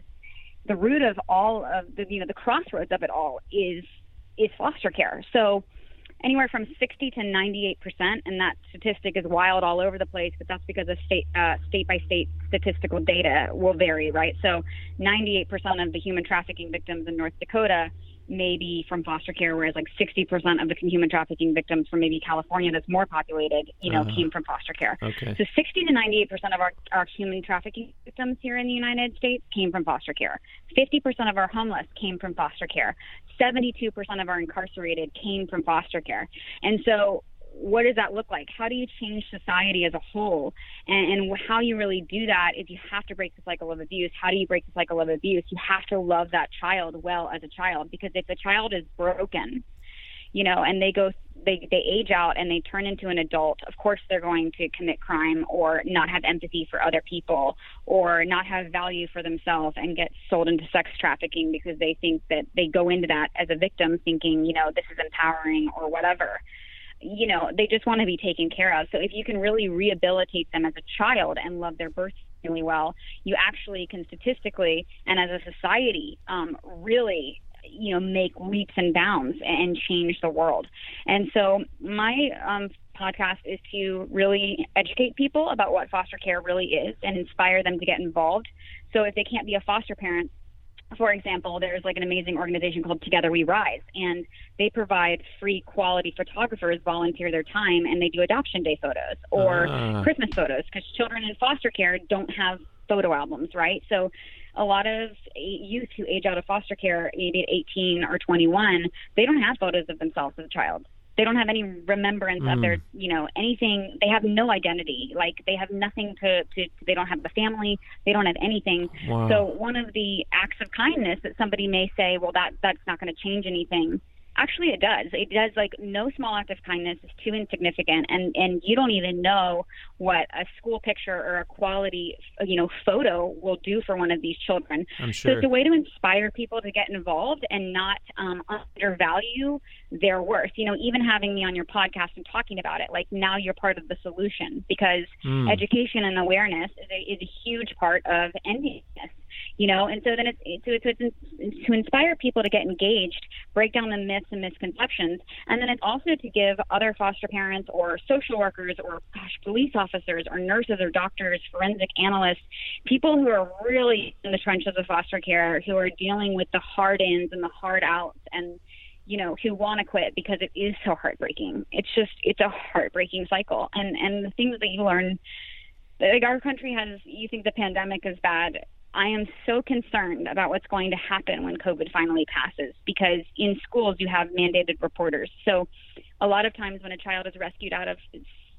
the root of all of the, you know, the crossroads of it all is is foster care. So anywhere from 60 to 98 percent, and that statistic is wild all over the place. But that's because of state uh, state by state statistical data will vary, right? So 98 percent of the human trafficking victims in North Dakota maybe from foster care, whereas like 60% of the human trafficking victims from maybe California that's more populated, you know, uh, came from foster care. Okay. So 60 to 98% of our, our human trafficking victims here in the United States came from foster care. 50% of our homeless came from foster care. 72% of our incarcerated came from foster care. And so what does that look like? How do you change society as a whole? And, and how you really do that is you have to break the cycle of abuse. How do you break the cycle of abuse? You have to love that child well as a child because if the child is broken, you know, and they go, they, they age out and they turn into an adult, of course they're going to commit crime or not have empathy for other people or not have value for themselves and get sold into sex trafficking because they think that they go into that as a victim thinking, you know, this is empowering or whatever you know, they just want to be taken care of. So if you can really rehabilitate them as a child and love their birth really well, you actually can statistically and as a society um, really you know make leaps and bounds and change the world and so my um, podcast is to really educate people about what foster care really is and inspire them to get involved so if they can't be a foster parent for example, there's like an amazing organization called Together We Rise, and they provide free quality photographers volunteer their time and they do adoption day photos or uh. Christmas photos because children in foster care don't have photo albums, right? So a lot of youth who age out of foster care, maybe at 18 or 21, they don't have photos of themselves as a child they don't have any remembrance mm. of their mm. you know anything they have no identity like they have nothing to, to they don't have the family they don't have anything wow. so one of the acts of kindness that somebody may say well that that's not going to change anything Actually, it does. It does. Like no small act of kindness is too insignificant, and and you don't even know what a school picture or a quality, you know, photo will do for one of these children. I'm sure. So it's a way to inspire people to get involved and not um, undervalue their worth. You know, even having me on your podcast and talking about it, like now you're part of the solution because mm. education and awareness is a, is a huge part of ending this you know? And so then it's it's, it's to inspire people to get engaged break down the myths and misconceptions and then it's also to give other foster parents or social workers or gosh police officers or nurses or doctors forensic analysts people who are really in the trenches of foster care who are dealing with the hard ins and the hard outs and you know who want to quit because it is so heartbreaking. It's just it's a heartbreaking cycle. And and the things that you learn like our country has you think the pandemic is bad I am so concerned about what's going to happen when COVID finally passes because in schools you have mandated reporters. So a lot of times when a child is rescued out of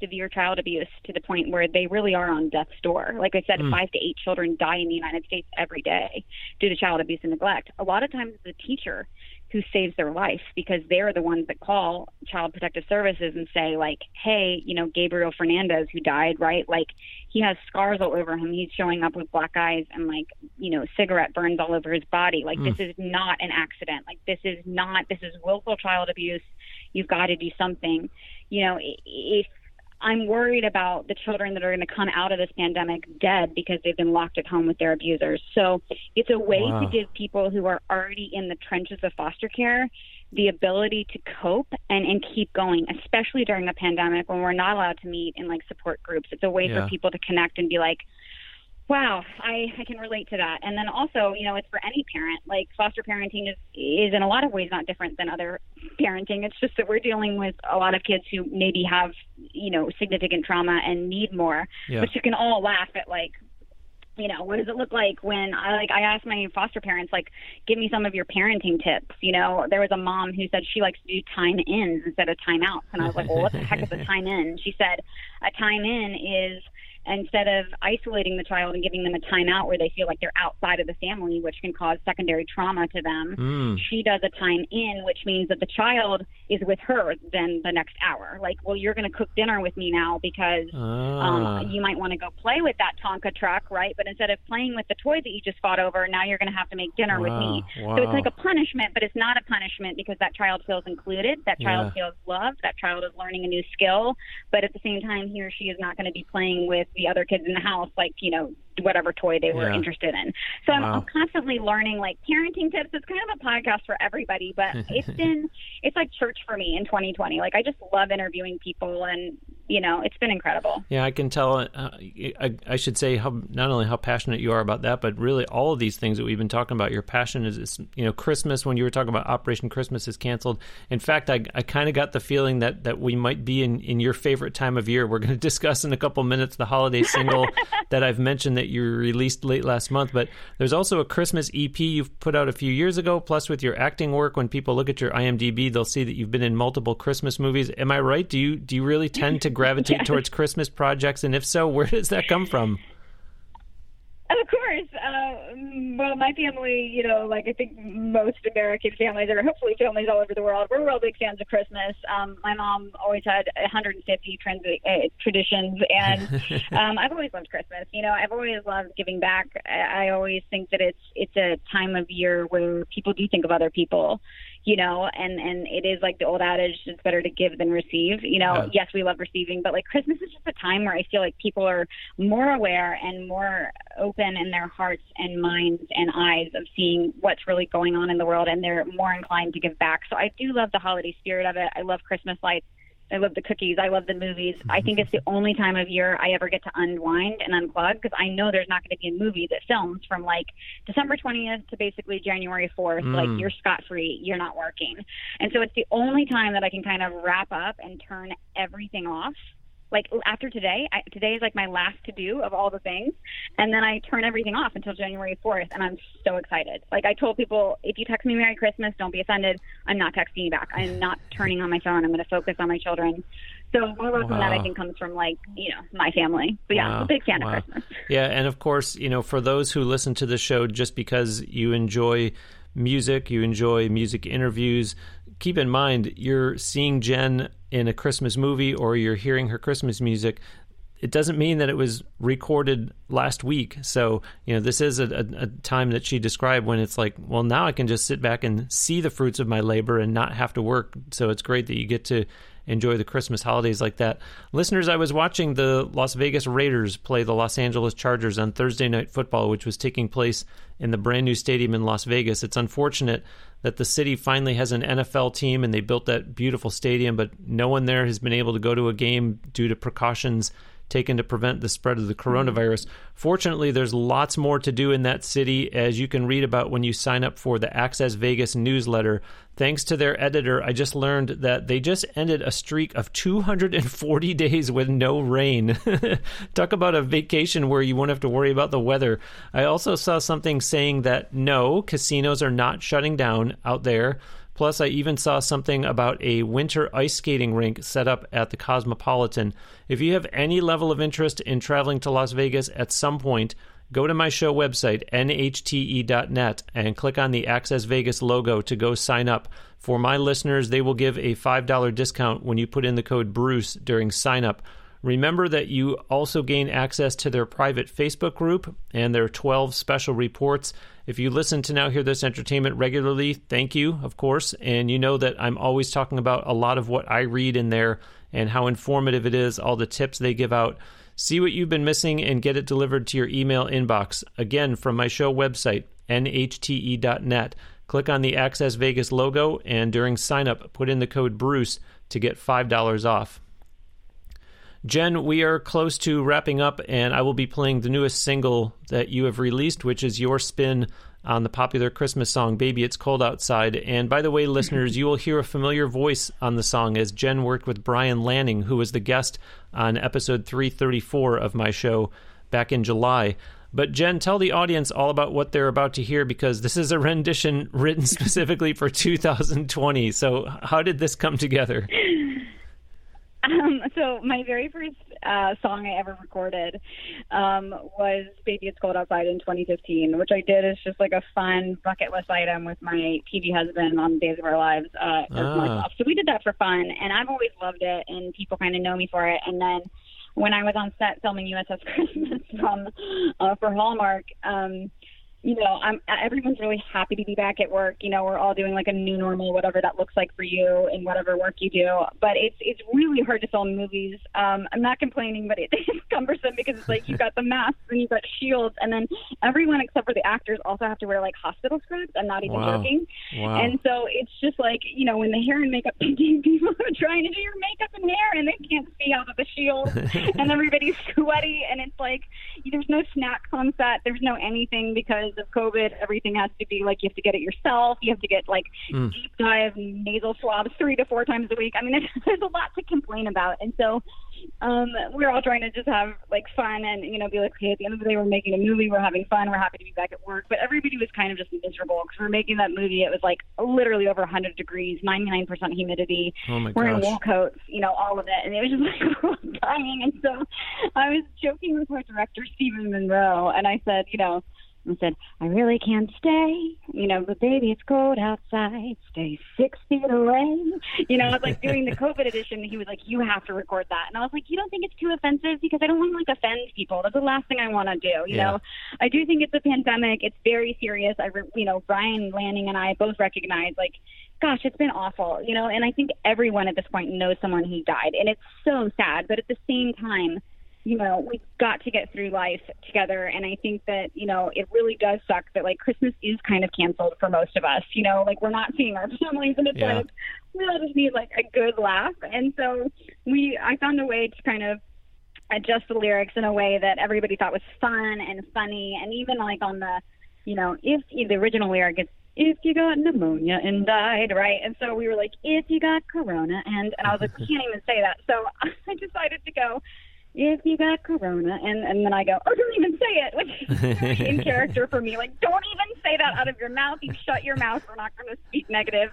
severe child abuse to the point where they really are on death's door. Like I said, mm. five to eight children die in the United States every day due to child abuse and neglect. A lot of times the teacher who saves their life because they're the ones that call child protective services and say like hey you know gabriel fernandez who died right? Like he has scars all over him. He's showing up with black eyes and like you know cigarette burns all over his body. Like mm. this is not an accident. Like this is not this is willful child abuse. You've got to do something. You know if I'm worried about the children that are going to come out of this pandemic dead because they've been locked at home with their abusers. So it's a way wow. to give people who are already in the trenches of foster care the ability to cope and, and keep going, especially during a pandemic when we're not allowed to meet in like support groups. It's a way yeah. for people to connect and be like, Wow, I, I can relate to that. And then also, you know, it's for any parent. Like foster parenting is is in a lot of ways not different than other parenting. It's just that we're dealing with a lot of kids who maybe have, you know, significant trauma and need more. Yeah. But you can all laugh at like you know, what does it look like when I like I asked my foster parents like give me some of your parenting tips. You know, there was a mom who said she likes to do time ins instead of time outs and I was like, Well what the heck is a time in? She said a time in is instead of isolating the child and giving them a timeout where they feel like they're outside of the family, which can cause secondary trauma to them, Mm. she does a time in, which means that the child is with her then the next hour. Like, well, you're going to cook dinner with me now because Ah. um, you might want to go play with that Tonka truck, right? But instead of playing with the toy that you just fought over, now you're going to have to make dinner with me. Wow, So it's like a punishment, but it's not a punishment because that child feels included. That child Yeah. feels loved. That child is learning a new skill. But at the same time, he or she is not going to be playing with the other kids in the house, like, you know, whatever toy they were Yeah. interested in. So I'm, I'm constantly learning like parenting tips. It's kind of a podcast for everybody, but it's been, it's like church for me in 2020. Like I just love interviewing people and, you know, it's been incredible. Yeah, I can tell. Uh, I, I should say how not only how passionate you are about that, but really all of these things that we've been talking about. Your passion is, is you know, Christmas. When you were talking about Operation Christmas is canceled. In fact, I, I kind of got the feeling that that we might be in in your favorite time of year. We're going to discuss in a couple minutes the holiday single that I've mentioned that you released late last month. But there's also a Christmas EP you've put out a few years ago. Plus, with your acting work, when people look at your IMDb, they'll see that you've been in multiple Christmas movies. Am I right? Do you do you really tend to gravitate Yes. towards Christmas projects? And if so, where does that come from? Of course. Uh, well, my family, you know, like I think most American families, or hopefully families all over the world, we're real big fans of Christmas. Um, my mom always had 150 trans- uh, traditions, and um, I've always loved Christmas. You know, I've always loved giving back. I, I always think that it's it's a time of year where people do think of other people. You know, and and it is like the old adage: it's better to give than receive. You know, Yeah. yes, we love receiving, but like Christmas is just a time where I feel like people are more aware and more open in their hearts and minds and eyes of seeing what's really going on in the world, and they're more inclined to give back. So I do love the holiday spirit of it. I love Christmas lights. I love the cookies. I love the movies. I think it's the only time of year I ever get to unwind and unplug because I know there's not going to be a movie that films from like December 20th to basically January 4th. Mm. Like you're scot free, you're not working. And so it's the only time that I can kind of wrap up and turn everything off. Like after today, I, today is like my last to do of all the things, and then I turn everything off until January 4th, and I'm so excited. Like I told people, if you text me Merry Christmas, don't be offended. I'm not texting you back. I'm not turning on my phone. I'm going to focus on my children. So more from that, I think, comes from like you know my family. But yeah, Wow. I'm a big fan Wow. of Christmas. Yeah, and of course, you know, for those who listen to the show just because you enjoy music, you enjoy music interviews, keep in mind you're seeing Jen in a Christmas movie or you're hearing her Christmas music. It doesn't mean that it was recorded last week. So, you know, this is a, a, a time that she described when it's like, well, now I can just sit back and see the fruits of my labor and not have to work. So it's great that you get to enjoy the Christmas holidays like that. Listeners, I was watching the Las Vegas Raiders play the Los Angeles Chargers on Thursday Night Football, which was taking place in the brand new stadium in Las Vegas. It's unfortunate that the city finally has an NFL team and they built that beautiful stadium, but no one there has been able to go to a game due to precautions taken to prevent the spread of the mm-hmm. coronavirus. Fortunately, there's lots more to do in that city, as you can read about when you sign up for the Access Vegas newsletter. Thanks to their editor, I just learned that they just ended a streak of 240 days with no rain. Talk about a vacation where you won't have to worry about the weather. I also saw something saying that no, casinos are not shutting down out there. Plus, I even saw something about a winter ice skating rink set up at the Cosmopolitan. If you have any level of interest in traveling to Las Vegas at some point, go to my show website, nhte.net, and click on the Access Vegas logo to go sign up. For my listeners, they will give a $5 discount when you put in the code BRUCE during sign up. Remember that you also gain access to their private Facebook group and their 12 special reports. If you listen to Now Hear This Entertainment regularly, thank you, of course. And you know that I'm always talking about a lot of what I read in there and how informative it is, all the tips they give out. See what you've been missing and get it delivered to your email inbox. Again, from my show website, nhte.net. Click on the Access Vegas logo and during sign up, put in the code BRUCE to get $5 off. Jen, we are close to wrapping up, and I will be playing the newest single that you have released, which is your spin on the popular Christmas song, Baby It's Cold Outside. And by the way, listeners, you will hear a familiar voice on the song as Jen worked with Brian Lanning, who was the guest on episode 334 of my show back in July. But Jen, tell the audience all about what they're about to hear because this is a rendition written specifically for 2020. So, how did this come together? Um, so my very first uh, song I ever recorded um, was "Baby It's Cold Outside" in 2015, which I did as just like a fun bucket list item with my TV husband on Days of Our Lives uh, as Ah. So we did that for fun, and I've always loved it, and people kind of know me for it. And then when I was on set filming USS Christmas from uh, for Hallmark. Um, you know, I'm everyone's really happy to be back at work. You know, we're all doing like a new normal, whatever that looks like for you in whatever work you do. But it's it's really hard to film movies. Um, I'm not complaining, but it, it's cumbersome because it's like you've got the masks and you've got shields, and then everyone except for the actors also have to wear like hospital scrubs. I'm not even Wow. joking. Wow. And so it's just like, you know, when the hair and makeup team people are trying to do your makeup and hair and they can't see out of the shield and everybody's sweaty and it's like there's no snacks on set, there's no anything because of COVID. Everything has to be like you have to get it yourself. You have to get like Mm. deep dive nasal swabs three to four times a week. I mean, there's, there's a lot to complain about. And so um, we're all trying to just have like fun and you know be like, okay, at the end of the day, we're making a movie, we're having fun, we're happy to be back at work. But everybody was kind of just miserable because we're making that movie. It was like literally over 100 degrees, 99% humidity. oh my We're in wool coats, you know, all of it, and it was just like we're dying. And so I was joking with my director Steven Monroe, and I said, you know. I said, I really can't stay. You know, but baby, it's cold outside. Stay six feet away. You know, I was like doing the COVID edition. And he was like, you have to record that. And I was like, you don't think it's too offensive? Because I don't want to like offend people. That's the last thing I want to do. You Yeah. know, I do think it's a pandemic. It's very serious. I, re- you know, Brian Lanning and I both recognize like, gosh, it's been awful. You know, and I think everyone at this point knows someone who died, and it's so sad. But at the same time, you know, we've got to get through life together. And I think that, you know, it really does suck that like Christmas is kind of canceled for most of us. You know, like we're not seeing our families and it's Yeah. like we all just need like a good laugh. And so we I found a way to kind of adjust the lyrics in a way that everybody thought was fun and funny and even like on the you know, if the original lyric is if you got pneumonia and died, right? And so we were like, if you got corona, and and I was like, we can't even say that. So I decided to go, if you got corona, and and then I go, oh, don't even say it, which is in character for me. Like, don't even say that out of your mouth. You shut your mouth. We're not going to speak negative.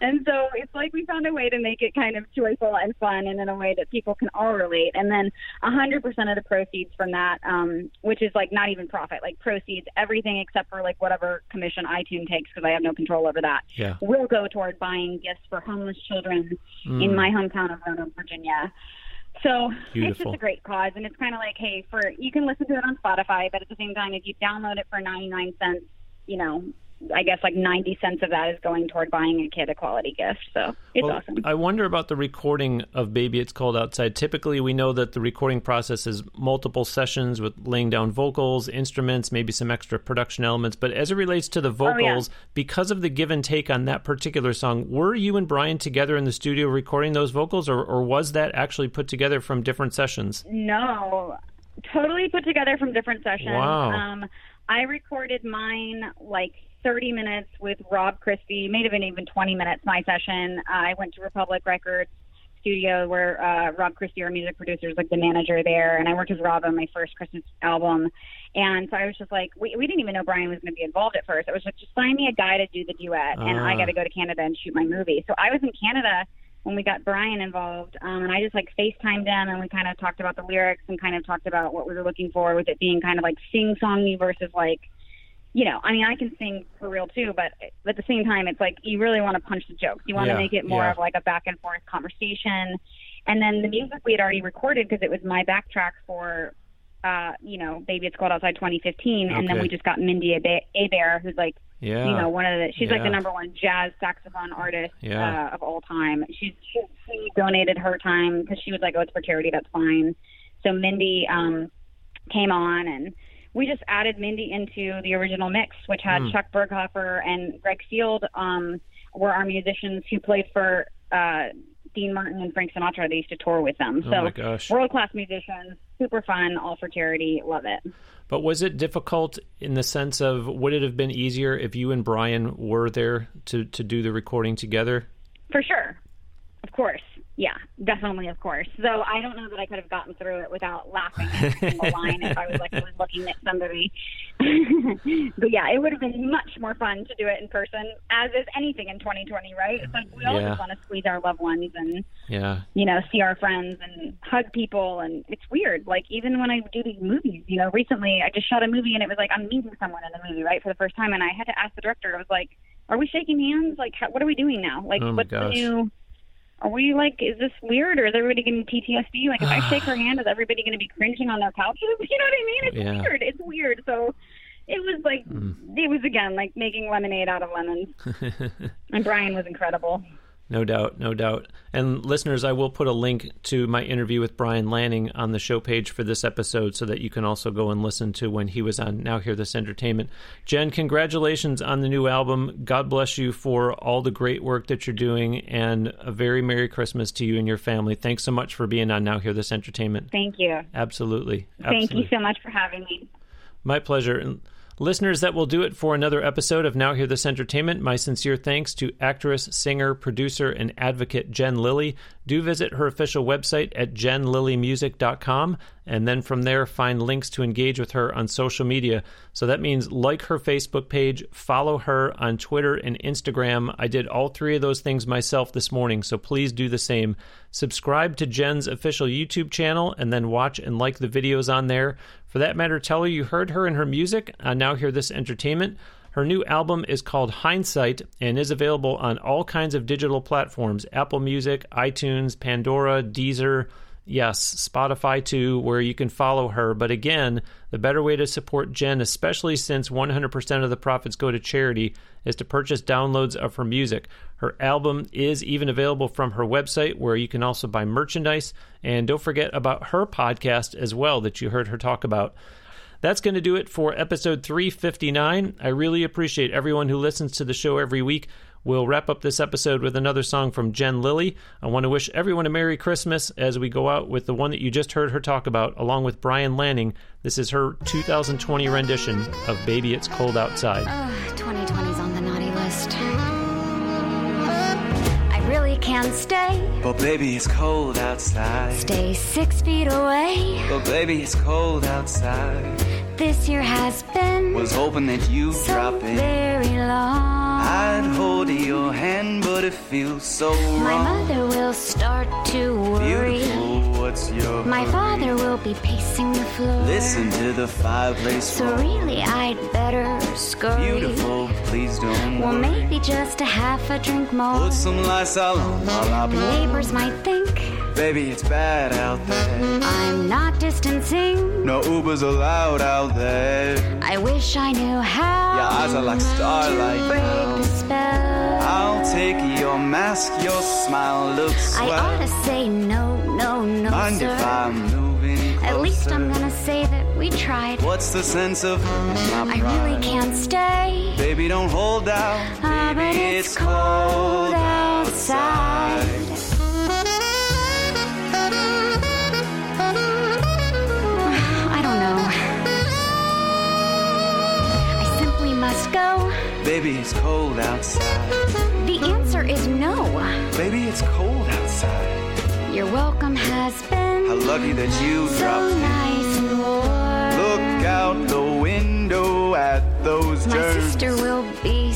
And so it's like we found a way to make it kind of joyful and fun, and in a way that people can all relate. And then a hundred percent of the proceeds from that, um, which is like not even profit, like proceeds, everything except for like whatever commission iTunes takes, because I have no control over that Yeah. will go toward buying gifts for homeless children Mm. in my hometown of Roanoke, Virginia. So it's Beautiful. just a great cause, and it's kind of like, hey, for you can listen to it on Spotify, but at the same time, if you download it for ninety nine cents, you know, I guess like ninety cents of that is going toward buying a kid a quality gift. So it's Well, awesome. I wonder about the recording of Baby It's Cold Outside. Typically, we know that the recording process is multiple sessions with laying down vocals, instruments, maybe some extra production elements. But as it relates to the Oh, yeah. vocals, because of the give and take on that particular song, were you and Brian together in the studio recording those vocals, or, or was that actually put together from different sessions? No, totally put together from different sessions. Wow. Um, I recorded mine like 30 minutes with Rob Christie, may have been even 20 minutes my session. Uh, I went to Republic Records studio where uh, Rob Christie, our music producer, is like the manager there, and I worked with Rob on my first Christmas album. And so I was just like, we, we didn't even know Brian was going to be involved at first. I was like, just find me a guy to do the duet, and I Ah. got to go to Canada and shoot my movie. So I was in Canada when we got Brian involved, um, and I just like FaceTimed him, and we kind of talked about the lyrics and kind of talked about what we were looking for with it being kind of like sing songy versus like, you know, I mean, I can sing for real too, but at the same time, it's like you really want to punch the jokes. You want Yeah, to make it more yeah. of like a back and forth conversation. And then the music we had already recorded because it was my backtrack for, uh, you know, Baby It's Cold Outside 2015, and then we just got Mindi Abe- Abair, who's like Yeah. you know, one of the she's like the number one jazz saxophone artist Yeah. uh, of all time. She's she, she donated her time because she was like, oh, it's for charity, that's fine. So Mindi um, came on and we just added Mindi into the original mix, which had Hmm. Chuck Berghofer and Greg Field um, were our musicians who played for uh, Dean Martin and Frank Sinatra. They used to tour with them. Oh so gosh. world class musicians, super fun, all for charity. Love it. But was it difficult in the sense of would it have been easier if you and Brian were there to, to do the recording together? For sure. Of course. Yeah, definitely, of course. So I don't know that I could have gotten through it without laughing at a single line if I was like I was looking at somebody. but yeah, it would have been much more fun to do it in person, as is anything in 2020, right? It's like we all Yeah. just want to squeeze our loved ones and Yeah. you know see our friends and hug people, and it's weird. Like even when I do these movies, you know, recently I just shot a movie and it was like I'm meeting someone in the movie right for the first time, and I had to ask the director. I was like, "Are we shaking hands? Like, how, what are we doing now? Like, Oh what's the new?" Are we like, is this weird or is everybody getting PTSD? Like, if I shake her hand, is everybody going to be cringing on their couches? You know what I mean? It's Yeah. weird. It's weird. So it was like, hmm. it was again like making lemonade out of lemons. and Brian was incredible. No doubt, no doubt. And listeners, I will put a link to my interview with Brian Lanning on the show page for this episode so that you can also go and listen to when he was on Now Hear This Entertainment. Jen, congratulations on the new album. God bless you for all the great work that you're doing, and a very Merry Christmas to you and your family. Thanks so much for being on Now Hear This Entertainment. Thank you. Absolutely. Thank you so much for having me. My pleasure. And listeners, that will do it for another episode of Now Hear This Entertainment. My sincere thanks to actress, singer, producer, and advocate Jen Lilley. Do visit her official website at jenlilymusic.com and then from there find links to engage with her on social media. So that means like her Facebook page, follow her on Twitter and Instagram. I did all three of those things myself this morning, so please do the same. Subscribe to Jen's official YouTube channel and then watch and like the videos on there. For that matter, tell her you heard her and her music on Now Hear This Entertainment. Her new album is called Hindsight and is available on all kinds of digital platforms Apple Music, iTunes, Pandora, Deezer, yes, Spotify too, where you can follow her. But again, the better way to support Jen, especially since 100% of the profits go to charity, is to purchase downloads of her music. Her album is even available from her website, where you can also buy merchandise. And don't forget about her podcast as well that you heard her talk about. That's going to do it for episode 359. I really appreciate everyone who listens to the show every week. We'll wrap up this episode with another song from Jen Lilley. I want to wish everyone a Merry Christmas as we go out with the one that you just heard her talk about, along with Brian Lanning. This is her 2020 rendition of Baby It's Cold Outside. Ah, Ugh, Can't stay. But baby, it's cold outside. Stay six feet away. But baby, it's cold outside. This year has been Was hoping that you'd so drop in. very long. I'd hold your hand, but it feels so wrong. My mother will start to worry. Beautiful, what's your My hurry? father will be pacing the floor. Listen to the fireplace So roar. really, I'd better scurry. Beautiful, please don't Well, worry. maybe just a half a drink more. Put some Lysol on while I blow. neighbors might think Baby, it's bad out there. I'm not distancing. No Ubers allowed out there. I wish I knew how. Your eyes are like starlight to break now. the spell. I'll take your mask, your smile looks I swell. ought to say no, no, no, Mind sir. if I'm moving closer? At least I'm gonna say that we tried. What's the sense of I really can't stay. Baby, don't hold out. Ah, but it's cold outside. I Baby, it's cold outside. The answer is no. Baby, it's cold outside. Your welcome has been How lucky that you so dropped nice. Look out the window at those My germs. sister will be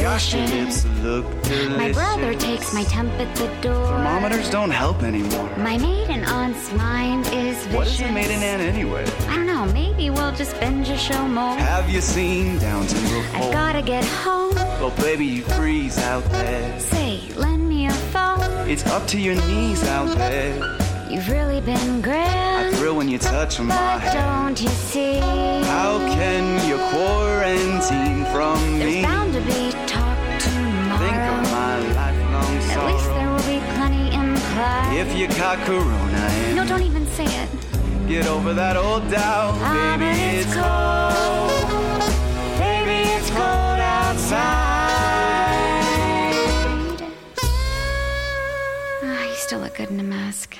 your suspicious. lips look delicious. My brother takes my temp at the door. Thermometers don't help anymore. My maiden aunt's mind is vicious. What is a maiden aunt anyway? I don't know. Maybe we'll just binge a show more. Have you seen Downton before? I've gotta get home. Well, baby, you freeze out there. Say, lend me a phone. It's up to your knees out there. You've really been I thrill when you touch my But don't you see? How can you quarantine from There's me? bound to be talk Think of my lifelong At least there will be plenty implied. If you caught corona and No, don't even say it. get over that old doubt, Ah, baby, it's it's cold. Baby, it's cold outside. Ah, you still look good in a mask.